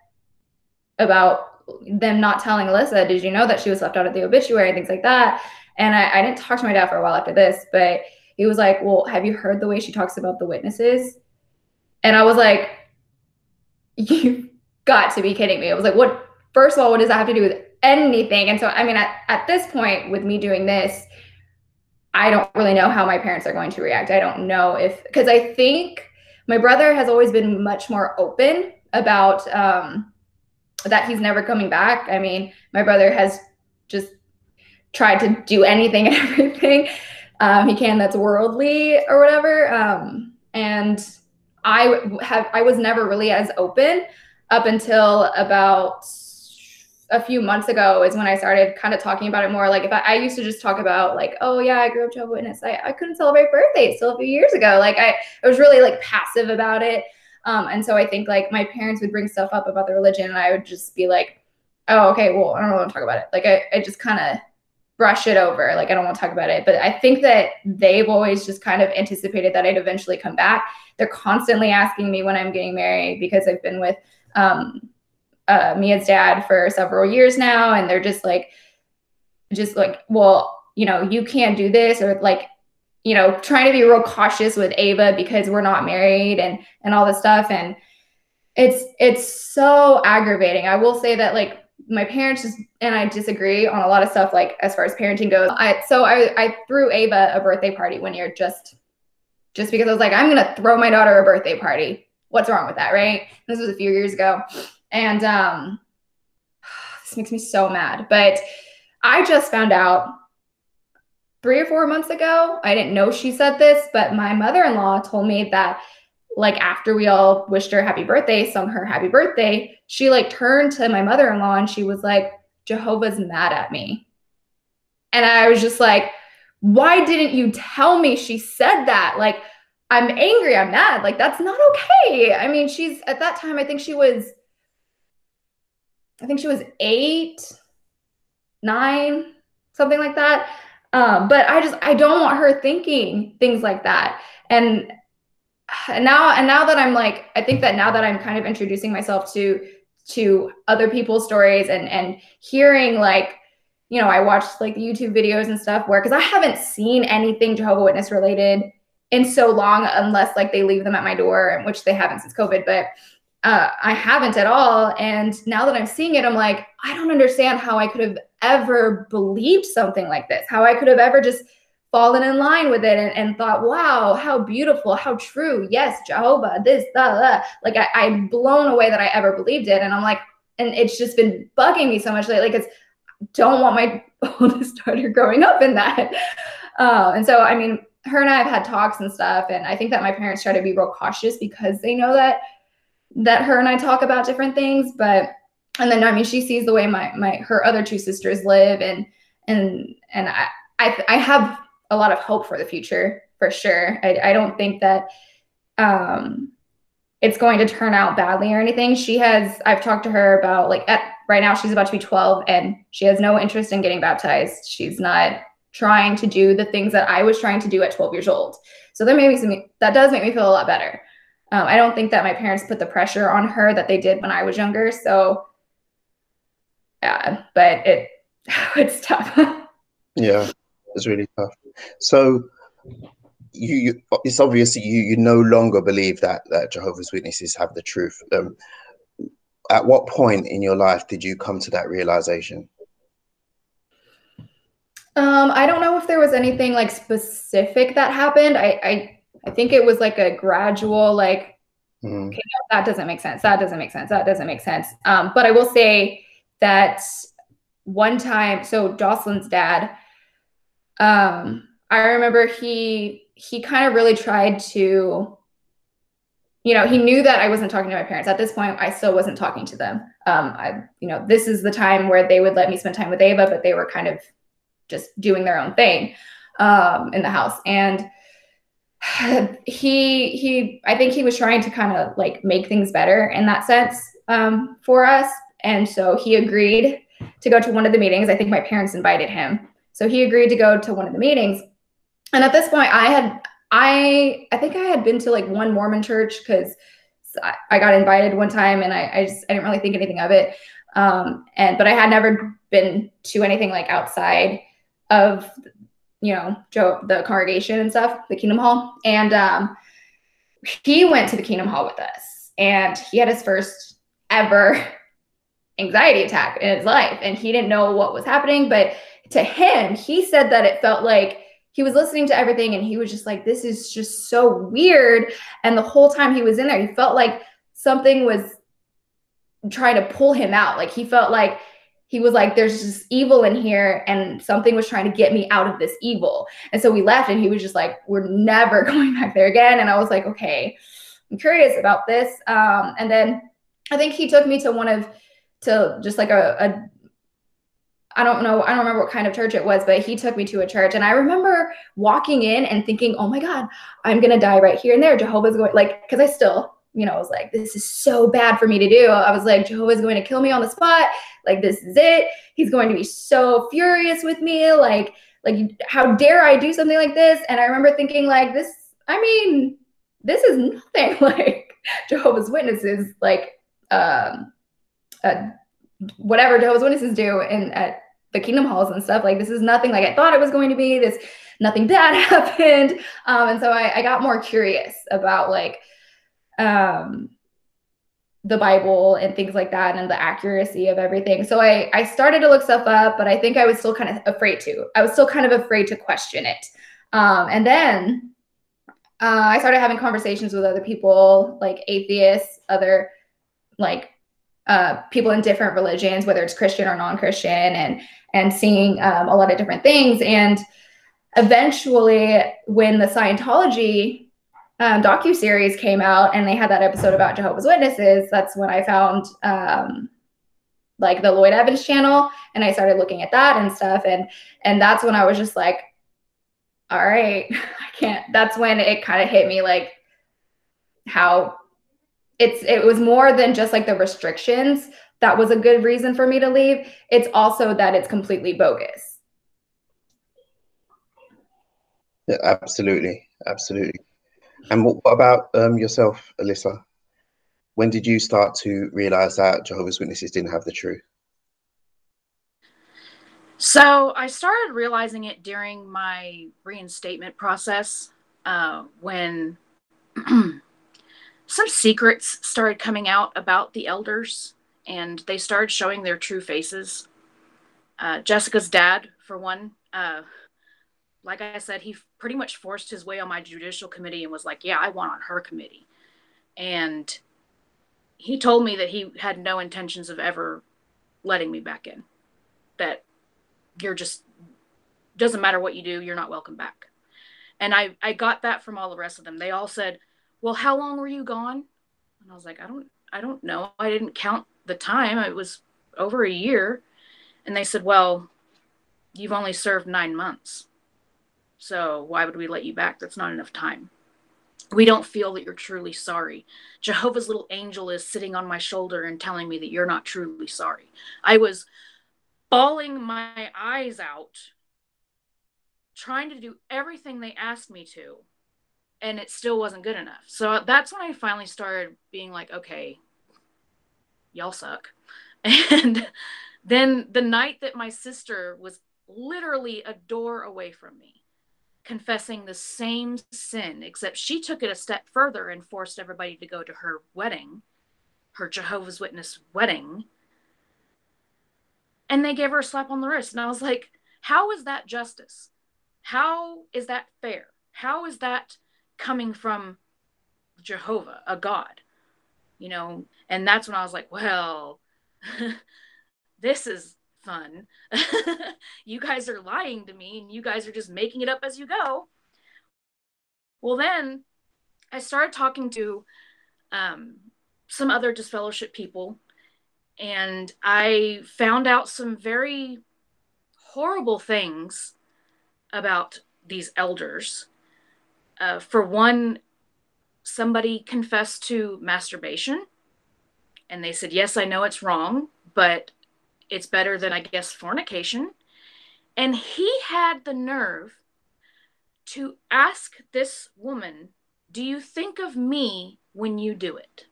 about them not telling Alyssa, did you know that she was left out of the obituary and things like that? And I, I didn't talk to my dad for a while after this, but he was like, Well, have you heard the way she talks about the witnesses? And I was like, <laughs> You've got to be kidding me. I was like, What, first of all, what does that have to do with anything? And so, I mean, at, at this point, with me doing this, I don't really know how my parents are going to react. I don't know if, because I think my brother has always been much more open about um, that he's never coming back. I mean, my brother has just tried to do anything <laughs> and everything um, he can that's worldly or whatever. Um, and I have I was never really as open up until about a few months ago is when I started kind of talking about it more. Like if I, I used to just talk about like, oh yeah, I grew up Jehovah's Witness. I, I couldn't celebrate birthdays till a few years ago. Like I, I was really like passive about it. Um, and so I think like my parents would bring stuff up about the religion and I would just be like, oh, okay, well, I don't want to talk about it. Like I, I just kind of brush it over. Like I don't want to talk about it. But I think that they've always just kind of anticipated that I'd eventually come back. They're constantly asking me when I'm getting married because I've been with um, uh, Mia's dad for several years now, and they're just like, just like, well, you know, you can't do this, or like, you know, trying to be real cautious with Ava because we're not married and and all this stuff, and it's it's so aggravating. I will say that like my parents just and I disagree on a lot of stuff, like as far as parenting goes. I so I I threw Ava a birthday party one year just just because I was like, I'm gonna throw my daughter a birthday party. What's wrong with that, right? This was a few years ago. And um, <sighs> this makes me so mad. But I just found out three or four months ago. I didn't know she said this, but my mother in law told me that, like, after we all wished her happy birthday, sung her happy birthday, she like turned to my mother in law and she was like, Jehovah's mad at me. And I was just like, why didn't you tell me she said that? Like, I'm angry, I'm mad. Like, that's not okay. I mean, she's at that time, I think she was I think she was eight, nine, something like that. Um, but I just I don't want her thinking things like that. And, and now and now that I'm like I think that now that I'm kind of introducing myself to to other people's stories and and hearing like you know i watched like the youtube videos and stuff where because i haven't seen anything jehovah witness related in so long unless like they leave them at my door which they haven't since covid but uh, i haven't at all and now that i'm seeing it i'm like i don't understand how i could have ever believed something like this how i could have ever just fallen in line with it and, and thought, wow, how beautiful, how true. Yes, Jehovah, this, that, Like I, I'm blown away that I ever believed it. And I'm like, and it's just been bugging me so much lately because don't want my <laughs> oldest daughter growing up in that. Uh, and so, I mean, her and I have had talks and stuff, and I think that my parents try to be real cautious because they know that that her and I talk about different things. But and then I mean, she sees the way my my her other two sisters live, and and and I I, I have a lot of hope for the future for sure. I, I don't think that um, it's going to turn out badly or anything. She has, I've talked to her about like at, right now she's about to be 12 and she has no interest in getting baptized. She's not trying to do the things that I was trying to do at 12 years old. So that made me that does make me feel a lot better. Um, I don't think that my parents put the pressure on her that they did when I was younger. So yeah, but it <laughs> it's tough. yeah, it's really tough. So you, you, it's obvious you you no longer believe that that Jehovah's Witnesses have the truth. Um, at what point in your life did you come to that realization? Um, I don't know if there was anything like specific that happened. I I, I think it was like a gradual like mm. okay, no, that doesn't make sense. That doesn't make sense. That doesn't make sense. Um, but I will say that one time, so Jocelyn's dad, um, I remember he he kind of really tried to you know he knew that i wasn't talking to my parents at this point i still wasn't talking to them um i you know this is the time where they would let me spend time with ava but they were kind of just doing their own thing um in the house. And <sighs> he he i think he was trying to kind of like make things better in that sense um for us. And so he agreed to go to one of the meetings. I think my parents invited him. So he agreed to go to one of the meetings. And at this point, I had I I think I had been to like one Mormon church because I, got invited one time and I, I just I didn't really think anything of it. Um, and but I had never been to anything like outside of you know Joe the congregation and stuff, the Kingdom Hall. And um, he went to the Kingdom Hall with us, and he had his first ever <laughs> anxiety attack in his life, and he didn't know what was happening. But to him, he said that it felt like he was listening to everything and he was just like, this is just so weird. And the whole time he was in there, he felt like something was trying to pull him out. Like he felt like he was like, there's just evil in here and something was trying to get me out of this evil. And so we left and he was just like, we're never <laughs> going back there again. And I was like, okay, I'm curious about this. Um, and then I think he took me to one of, to just like a, a I don't know, I don't remember what kind of church it was, but he took me to a church. And I remember walking in and thinking, oh my God, I'm going to die right here and there. Jehovah's going, like, because I still, you know, I was like, this is so bad for me to do. I was like, Jehovah's going to kill me on the spot. Like, this is it. He's going to be so furious with me. Like, like, how dare I do something like this? And I remember thinking, like, this, I mean, this is nothing <laughs> like Jehovah's Witnesses, like, um, uh, whatever Jehovah's Witnesses do in at the kingdom halls and stuff like this is nothing like i thought it was going to be this nothing bad <laughs> happened um, and so I, I got more curious about like um, the bible and things like that and the accuracy of everything so I, I started to look stuff up but i think i was still kind of afraid to i was still kind of afraid to question it um, and then uh, i started having conversations with other people like atheists other like uh, people in different religions, whether it's Christian or non-Christian, and and seeing um, a lot of different things. And eventually, when the Scientology um, docu series came out, and they had that episode about Jehovah's Witnesses, that's when I found um, like the Lloyd Evans channel, and I started looking at that and stuff. And and that's when I was just like, all right, <laughs> I can't. That's when it kind of hit me like how it's it was more than just like the restrictions that was a good reason for me to leave it's also that it's completely bogus yeah absolutely absolutely and what about um, yourself alyssa when did you start to realize that Jehovah's Witnesses didn't have the truth? So I started realizing it during my reinstatement process uh, when <clears throat> some secrets started coming out about the elders and they started showing their true faces. Uh, Jessica's dad, for one, uh, like I said, he pretty much forced his way on my judicial committee and was like, Yeah, I want on her committee. And he told me that he had no intentions of ever letting me back in. That you're just doesn't matter what you do, you're not welcome back. And I I got that from all the rest of them. They all said, "Well, how long were you gone?" And I was like, "I don't I don't know. I didn't count the time. It was over a year." And they said, "Well, you've only served 9 months. So why would we let you back? That's not enough time." we don't feel that you're truly sorry. Jehovah's little angel is sitting on my shoulder and telling me that you're not truly sorry. I was bawling my eyes out, trying to do everything they asked me to, and it still wasn't good enough. So that's when I finally started being like, okay, y'all suck. <laughs> And then the night that my sister was literally a door away from me, confessing the same sin, except she took it a step further and forced everybody to go to her wedding, her Jehovah's Witness wedding. And they gave her a slap on the wrist. And I was like, how is that justice? How is that fair? How is that coming from Jehovah, a God? You know, and that's when I was like, well, <laughs> this is fun. <laughs> you guys are lying to me and you guys are just making it up as you go. Well, then I started talking to um, some other disfellowship people and I found out some very horrible things about these elders. Uh, for one, somebody confessed to masturbation and they said, Yes, I know it's wrong, but it's better than I guess fornication. And he had the nerve to ask this woman, Do you think of me when you do it?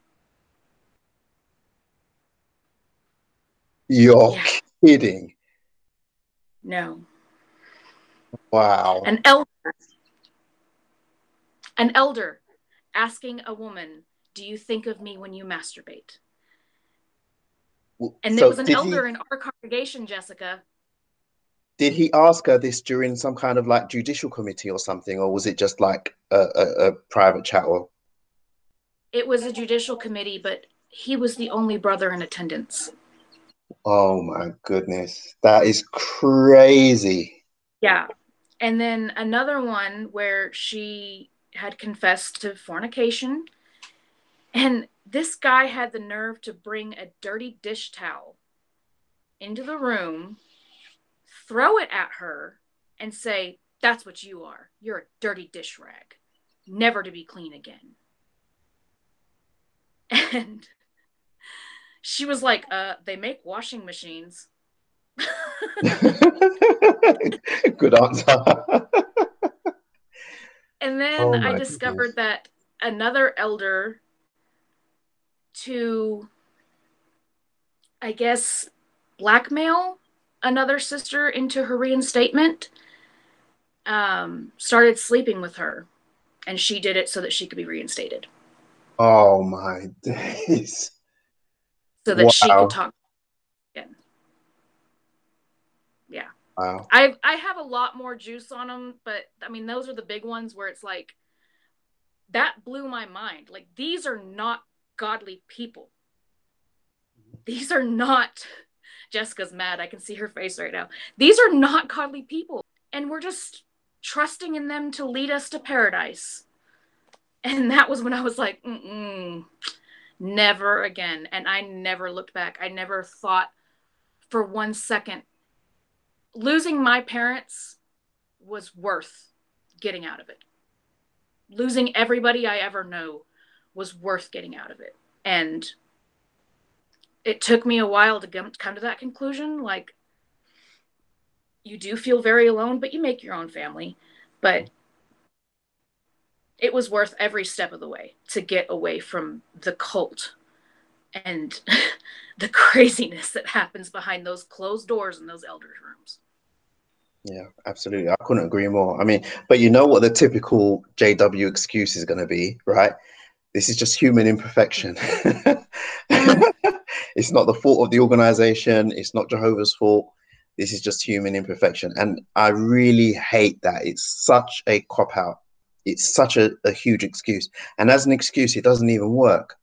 You're yeah. kidding. No. Wow. An elder an elder asking a woman, Do you think of me when you masturbate? And so there was an elder he, in our congregation, Jessica. Did he ask her this during some kind of like judicial committee or something, or was it just like a, a, a private chat? Or it was a judicial committee, but he was the only brother in attendance. Oh my goodness, that is crazy. Yeah, and then another one where she had confessed to fornication, and this guy had the nerve to bring a dirty dish towel into the room, throw it at her, and say, That's what you are. You're a dirty dish rag, never to be clean again. And she was like, uh, They make washing machines. <laughs> Good answer. and then oh I discovered goodness. that another elder to, I guess, blackmail another sister into her reinstatement, um, started sleeping with her. And she did it so that she could be reinstated. Oh my days. So that wow. she could talk again. Yeah. Wow. I I have a lot more juice on them, but I mean those are the big ones where it's like that blew my mind. Like these are not godly people. These are not, Jessica's mad. I can see her face right now. These are not godly people. And we're just trusting in them to lead us to paradise. And that was when I was like, mm never again. And I never looked back. I never thought for one second losing my parents was worth getting out of it. Losing everybody I ever know was worth getting out of it. And it took me a while to come to that conclusion. Like, you do feel very alone, but you make your own family. But it was worth every step of the way to get away from the cult and <laughs> the craziness that happens behind those closed doors in those elders rooms. Yeah, absolutely. I couldn't agree more. I mean, but you know what the typical JW excuse is going to be, right? This is just human imperfection. <laughs> it's not the fault of the organization. It's not Jehovah's fault. This is just human imperfection. And I really hate that. It's such a cop out. It's such a, a huge excuse. And as an excuse, it doesn't even work.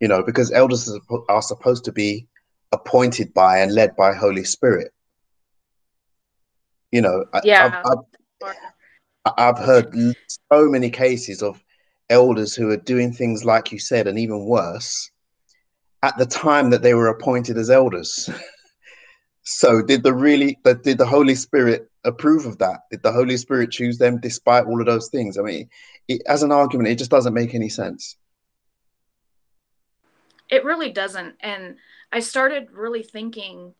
You know, because elders are supposed to be appointed by and led by Holy Spirit. You know, yeah. I've, I've, I've heard so many cases of elders who are doing things like you said, and even worse, at the time that they were appointed as elders. <laughs> so did the really did the Holy Spirit approve of that? Did the Holy Spirit choose them despite all of those things? I mean, it, as an argument, it just doesn't make any sense. It really doesn't. And I started really thinking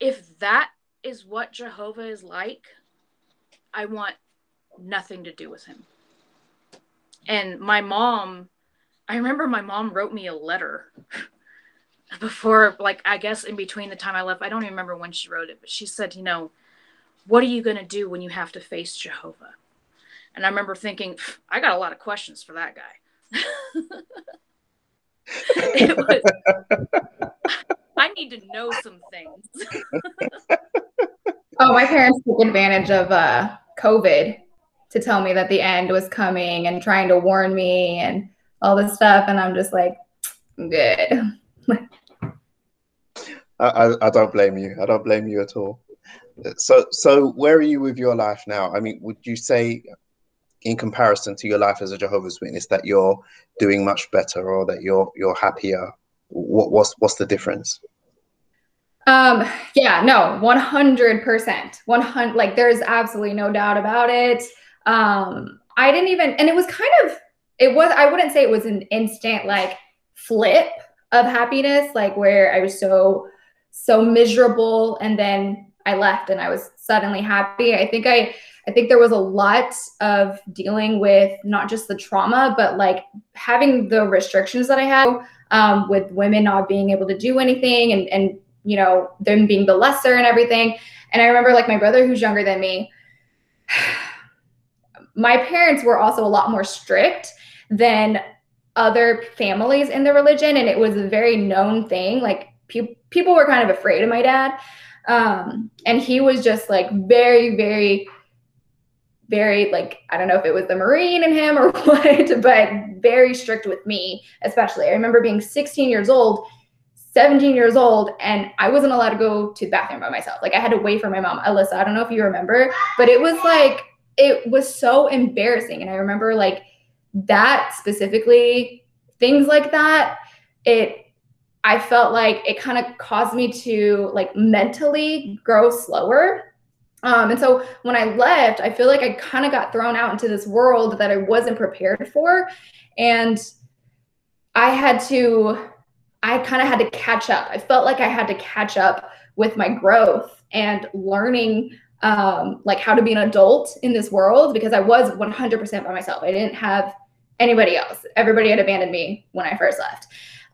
if that is what Jehovah is like, I want nothing to do with him. And my mom I remember my mom wrote me a letter <laughs> before, like, I guess in between the time I left. I don't even remember when she wrote it, but she said, you know, what are you going to do when you have to face Jehovah? And I remember thinking, I got a lot of questions for that guy. <laughs> it was, I need to know some things. <laughs> oh, my parents took advantage of uh, COVID to tell me that the end was coming and trying to warn me and all this stuff, and I'm just like, good. I, I don't blame you. I don't blame you at all. So, so where are you with your life now? I mean, would you say, in comparison to your life as a Jehovah's Witness, that you're doing much better, or that you're you're happier? What what's what's the difference? Um, yeah, no, 100%. 100 like there's absolutely no doubt about it. Um, I didn't even and it was kind of it was i wouldn't say it was an instant like flip of happiness like where i was so so miserable and then i left and i was suddenly happy. I think i i think there was a lot of dealing with not just the trauma but like having the restrictions that i had um, with women not being able to do anything and and you know them being the lesser and everything. And i remember like my brother who's younger than me my parents were also a lot more strict than other families in the religion and it was a very known thing. Like pe- people were kind of afraid of my dad. Um, and he was just like very very very like i don't know if it was the marine in him or <laughs> what but very strict with me especially. I remember being 16 years old 17 years old and i wasn't allowed to go to the bathroom by myself. Like i had to wait for my mom. Alyssa i don't know if you remember but it was like it was so embarrassing and i remember like that specifically, things like that, it I felt like it kind of caused me to like mentally grow slower. Um, and so when I left, I feel like I kind of got thrown out into this world that I wasn't prepared for. And I had to, I kind of had to catch up. I felt like I had to catch up with my growth and learning um, like how to be an adult in this world because I was 100% by myself. I didn't have anybody else. Everybody had abandoned me when I first left,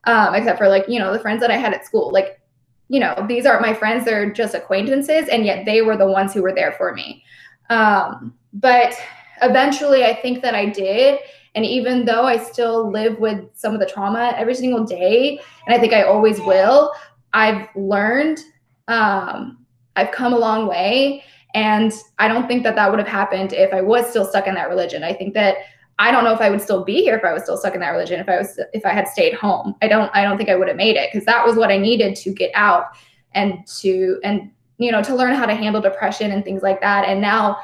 um, except for like, you know, the friends that I had at school. Like, you know, these aren't my friends, they're just acquaintances. And yet they were the ones who were there for me. Um, but eventually, I think that I did. And even though I still live with some of the trauma every single day, and I think I always will, I've learned, um, I've come a long way. And I don't think that that would have happened if I was still stuck in that religion. I think that I don't know if I would still be here if I was still stuck in that religion, if I was if I had stayed home. I don't I don't think I would have made it because that was what I needed to get out and to and you know to learn how to handle depression and things like that. And now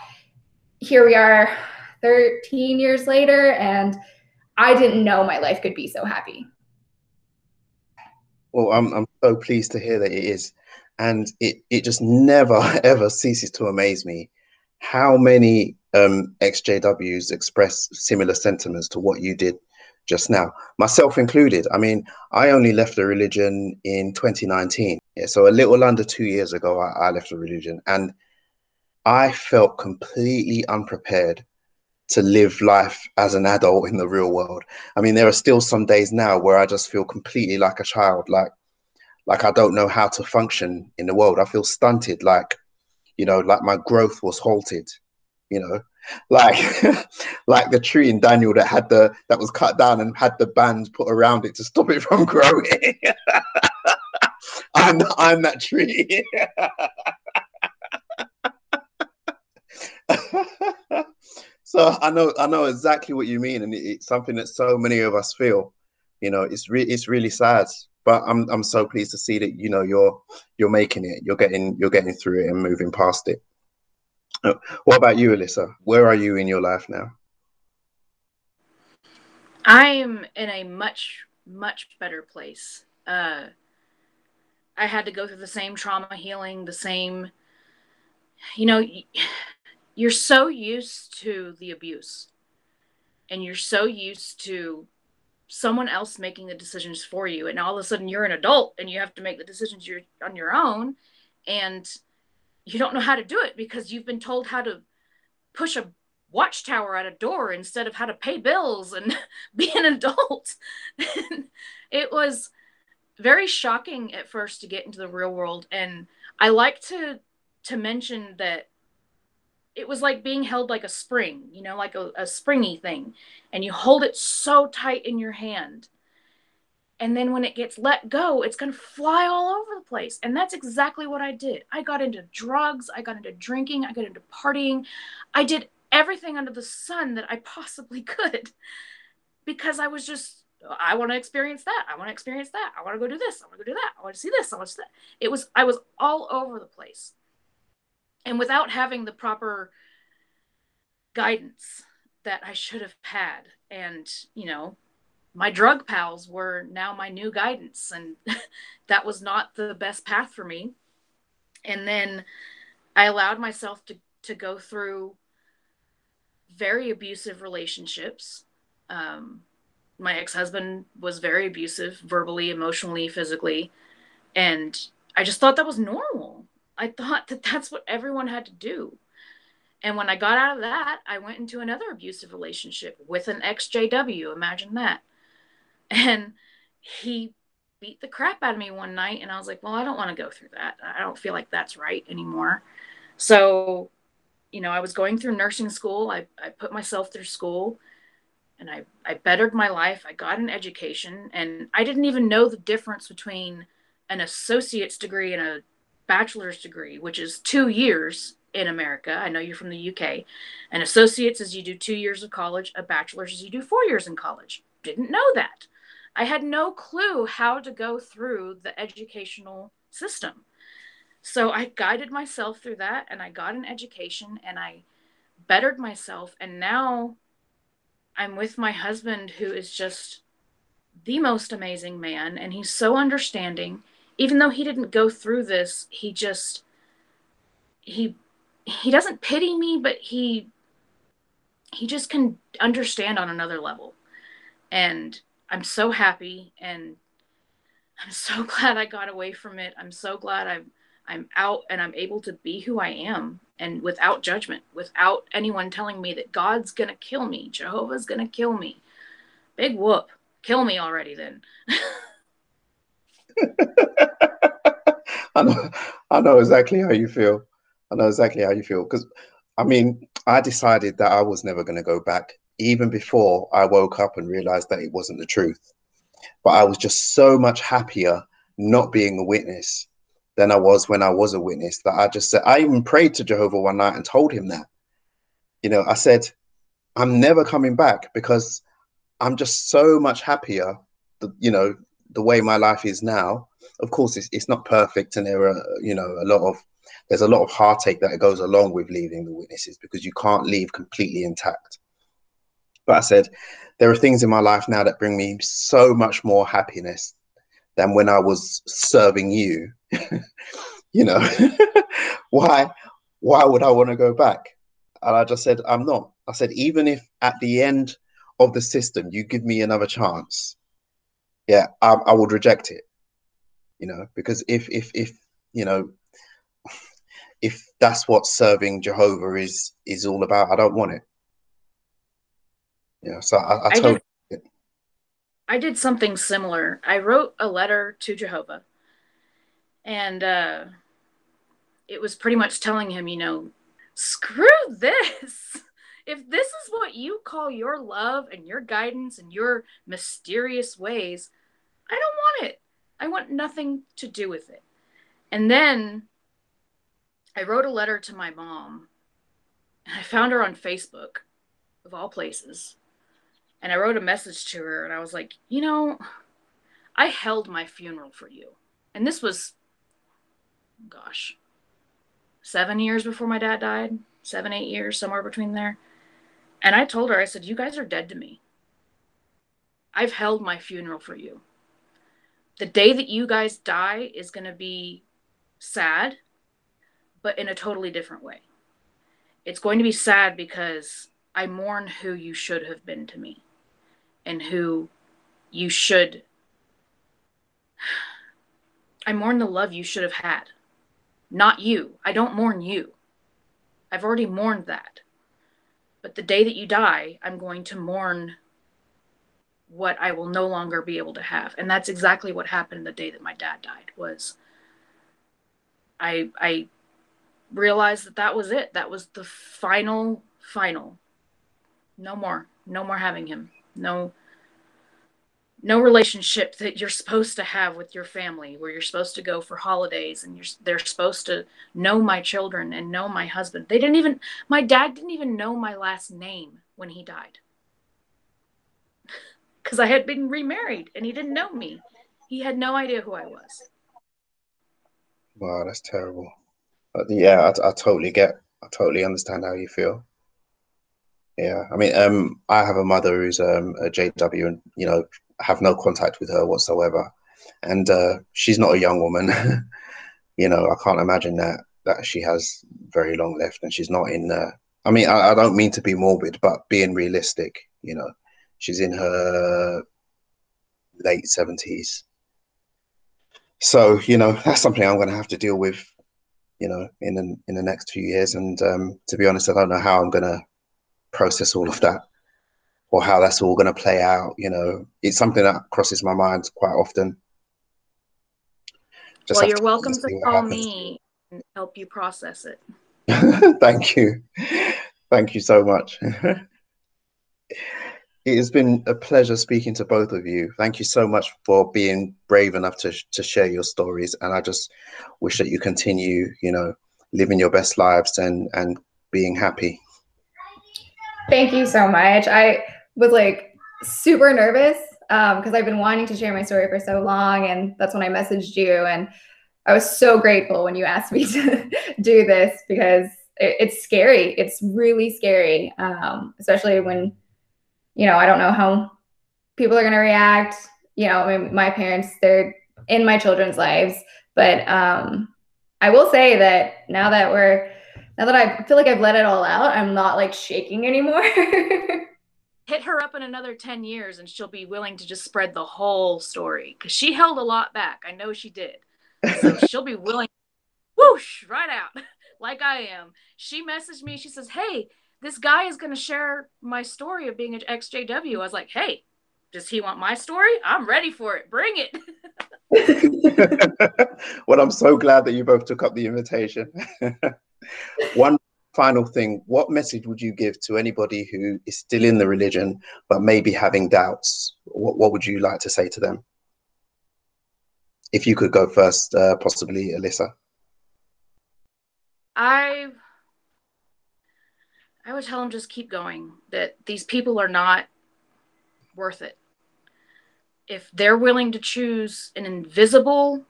here we are 13 years later and I didn't know my life could be so happy. Well, I'm I'm so pleased to hear that it is. And it, it just never <laughs> ever ceases to amaze me how many um, XJWs express similar sentiments to what you did just now, myself included. I mean, I only left the religion in 2019. Yeah, so a little under two years ago, I, I left the religion and I felt completely unprepared to live life as an adult in the real world. I mean, there are still some days now where I just feel completely like a child, like like I don't know how to function in the world. I feel stunted, like you know, like my growth was halted, you know, like <laughs> like the tree in Daniel that had the that was cut down and had the bands put around it to stop it from <laughs> growing. <laughs> I'm I'm that tree. so I know I know exactly what you mean, and it's something that so many of us feel. You know, it's really it's really sad, but I'm I'm so pleased to see that you know you're you're making it, you're getting you're getting through it and moving past it. Uh, what about you, Alyssa? Where are you in your life now? I'm in a much much better place. Uh, I had to go through the same trauma healing, the same, you know, you're so used to the abuse and you're so used to someone else making the decisions for you and all of a sudden you're an adult and you have to make the decisions you're on your own and you don't know how to do it because you've been told how to push a watchtower at a door instead of how to pay bills and <laughs> be an adult. <laughs> It was very shocking at first to get into the real world and i like to to mention that it was like being held like a spring, you know, like a, a springy thing. And you hold it so tight in your hand. And then when it gets let go, it's going to fly all over the place. And that's exactly what I did. I got into drugs, I got into drinking, I got into partying. I did everything under the sun that I <laughs> possibly could because I was just I want to experience that. I want to experience that. I want to go do this. I want to go do that. I want to see this. I want to see that. It was I was all over the place and without having the proper guidance that I should have had. And, you know, my drug pals were now my new guidance, and <laughs> that was not the best path for me. And then I allowed myself to, to go through very abusive relationships. Um, my ex husband was very abusive, verbally, emotionally, physically. And I just thought that was normal. I thought that that's what everyone had to do. And when I got out of that, I went into another abusive relationship with an ex JW. Imagine that. And he beat the crap out of me one night. And I was like, well, I don't want to go through that. I don't feel like that's right anymore. So, you know, I was going through nursing school. I, I put myself through school and I, I bettered my life. I got an education. And I didn't even know the difference between an associate's degree and a bachelor's degree, which is two years in America. I know you're from the UK. An associate's is you do two years of college, a bachelor's is you do four years in college. Didn't know that. I had no clue how to go through the educational system. So I guided myself through that and I got an education and I bettered myself. And now I'm with my husband, who is just the most amazing man. And he's so understanding even though he didn't go through this, he just he he doesn't pity me, but he he just can understand on another level. And I'm so happy and I'm so <laughs> glad I got away from it. I'm so glad I'm I'm out and I'm able to be who I am and without judgment, without anyone telling me that God's going to kill me, Jehovah's going to kill me. Big whoop. Kill me already then. <laughs> I know, I know exactly how you feel. I know exactly how you feel because, I mean, I decided that I was never going to go back, even before I woke up and realized that it wasn't the truth. But I was just so much happier not being a witness than I was when I was a witness. That I just said, I even prayed to Jehovah one night and told him that. You know, I said, I'm never coming back because I'm just so much happier, you know, the way my life is now, of course, it's, it's not perfect, and there are you know a lot of there's a lot of heartache that goes along with leaving the witnesses because you can't leave completely intact. But I said there are things in my life now that bring me so much more happiness than when I was serving you. <laughs> you know, <laughs> why why would I want to go back? And I just said, I'm not. I said, even if at the end of the system you give me another chance, yeah, I, I would reject it. You know, because if if if you know if that's what serving Jehovah is is all about, I don't want it. Yeah. So I, I, I totally. Did, I did something similar. I wrote a letter to Jehovah, and uh, it was pretty much telling him, you know, screw this. <laughs> If this is what you call your love and your guidance and your mysterious ways, I don't want it. I want nothing to do with it. And then I wrote a letter to my mom, and I found her on Facebook, of all places. And I wrote a message to her, and I was like, you know, I held my funeral for you. And this was, gosh, seven years before my dad died, seven, eight years, somewhere between there. And I told her, I said, you guys are dead to me. I've held my funeral for you. The day that you guys die is going to be sad, but in a totally different way. It's going to be sad because I mourn who you should have been to me and who you should. I mourn the love you should have had, not you. I don't mourn you. I've already mourned that. But the day that you die, I'm going to mourn what I will no longer be able to have. And that's exactly what happened the day that my dad died was I I realized that that was it. That was the final final. No more. No more having him. No no relationship that you're supposed to have with your family where you're supposed to go for holidays and you're they're supposed to know my children and know my husband. They didn't even my dad didn't even know my last name when he died. <laughs> Cuz I had been remarried and he didn't know me. He had no idea who I was. Wow, that's terrible. But yeah, I, I totally get, I totally understand how you feel. Yeah, I mean, um, I have a mother who's um, a JW, and you know, have no contact with her whatsoever, and uh, she's not a young woman. <laughs> you know, I can't imagine that that she has very long left, and she's not in. Uh, I mean, I, I don't mean to be morbid, but being realistic, you know, she's in her late seventies, so you know that's something I'm going to have to deal with, you know, in the, in the next few years. And um, to be honest, I don't know how I'm going to process all of that or how that's all going to play out. You know, it's something that crosses my mind quite often. Just well, you're to welcome to call me and help you process it. <laughs> Thank you. Thank you so much. <laughs> It has been a pleasure speaking to both of you. Thank you so much for being brave enough to, to share your stories. And I just wish that you continue, you know, living your best lives and, and being happy. Thank you so much. I was like super nervous because um, I've been wanting to share my story for so long. And that's when I messaged you. And I was so grateful when you asked me to <laughs> do this because it, it's scary. It's really scary, um, especially when you know, I don't know how people are going to react. You know, I mean, my parents, they're in my children's lives. But um, I will say that now that we're, now that I feel like I've let it all out, I'm not like shaking anymore. <laughs> Hit her up in another 10 years and she'll be willing to just spread the whole story because she held a lot back. I know she did. So <laughs> she'll be willing, whoosh, right out <laughs> like I am. She messaged me. She says, Hey, this guy is going to share my story of being an XJW. I was like, hey, does he want my story? I'm ready for it. Bring it. <laughs> well, I'm so glad that you both took up the invitation. One final thing what message would you give to anybody who is still in the religion but maybe having doubts? What, what would you like to say to them? If you could go first, uh, possibly Alyssa. I I would tell them just keep going, that these people are not worth it. If they're willing to choose an invisible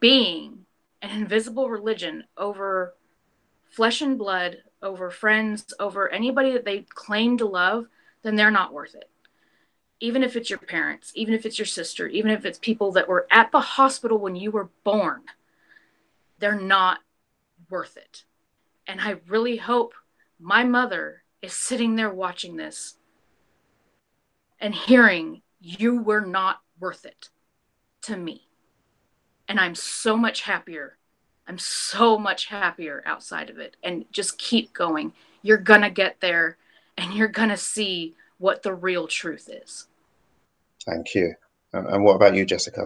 being, an invisible religion over flesh and blood, over friends, over anybody that they claim to love, then they're not worth it. Even if it's your parents, even if it's your sister, even if it's people that were at the hospital when you were born, they're not worth it. And I really hope my mother is sitting there watching this and hearing you were not worth it to me. And I'm so much happier. I'm so much happier outside of it. And just keep going. You're going to get there and you're going to see what the real truth is. Thank you. And what about you, Jessica?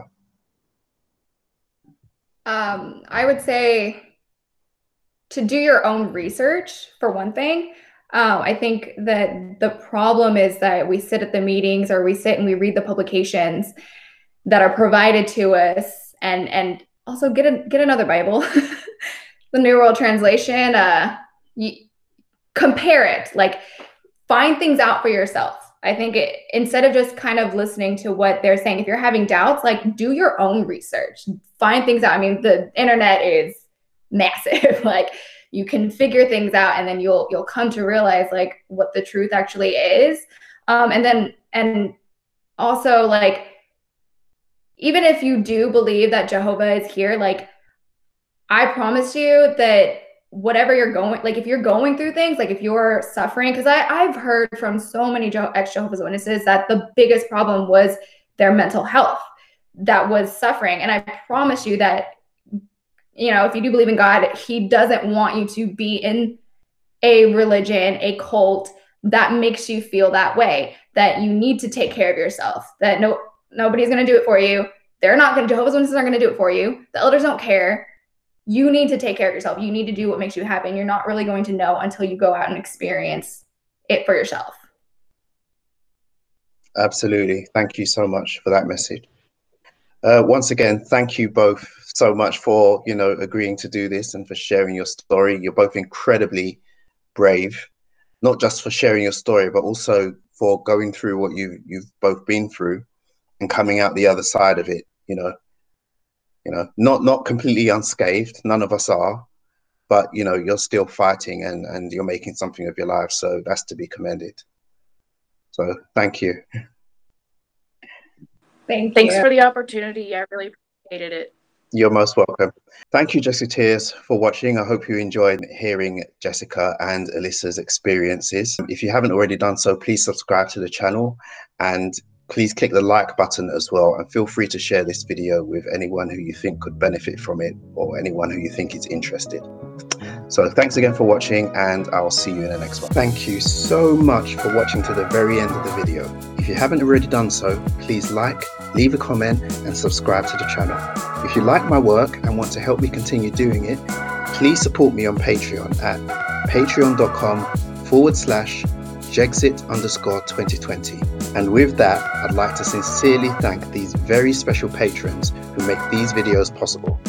Um, I would say to do your own research for one thing. Um, I think that the problem is that we sit at the meetings or we sit and we read the publications that are provided to us, and and also get a get another Bible, <laughs> the New World Translation. Uh, compare it, like find things out for yourself. I think it, instead of just kind of listening to what they're saying, if you're having doubts, like do your own research, find things out. I mean, the internet is massive. <laughs> like you can figure things out, and then you'll you'll come to realize like what the truth actually is. Um, and then and also like even if you do believe that Jehovah is here, like I promise you that whatever you're going like if you're going through things like if you're suffering because i i've heard from so many ex jehovah's witnesses that the biggest problem was their mental health that was suffering. And i promise you that you know if you do believe in god he doesn't want you to be in a religion a cult that makes you feel that way that you need to take care of yourself that no nobody's going to do it for you they're not going to jehovah's witnesses aren't going to do it for you the elders don't care you need to take care of yourself. You need to do what makes you happy. And you're not really going to know until you go out and experience it for yourself. Absolutely. Thank you so much for that message. Uh, once again, thank you both so much for you know agreeing to do this and for sharing your story. You're both incredibly brave, not just for sharing your story, but also for going through what you you've both been through and coming out the other side of it. You know, you know not not completely unscathed none of us are but you know you're still fighting and and you're making something of your life so that's to be commended so thank you thank thanks you. for the opportunity i really appreciated it you're most welcome. Thank you, Jessica Tears, for watching. I hope you enjoyed hearing Jessica and Alyssa's experiences. If you haven't already done so, please subscribe to the channel and please click the like button as well and feel free to share this video with anyone who you think could benefit from it or anyone who you think is interested. So thanks again for watching and I'll see you in the next one. Thank you so much for watching to the very end of the video. If you haven't already done so, please like, leave a comment and subscribe to the channel. If you like my work and want to help me continue doing it, please support me on Patreon at patreon.com forward slash Jexit underscore 2020. And with that, I'd like to sincerely thank these very special patrons who make these videos possible.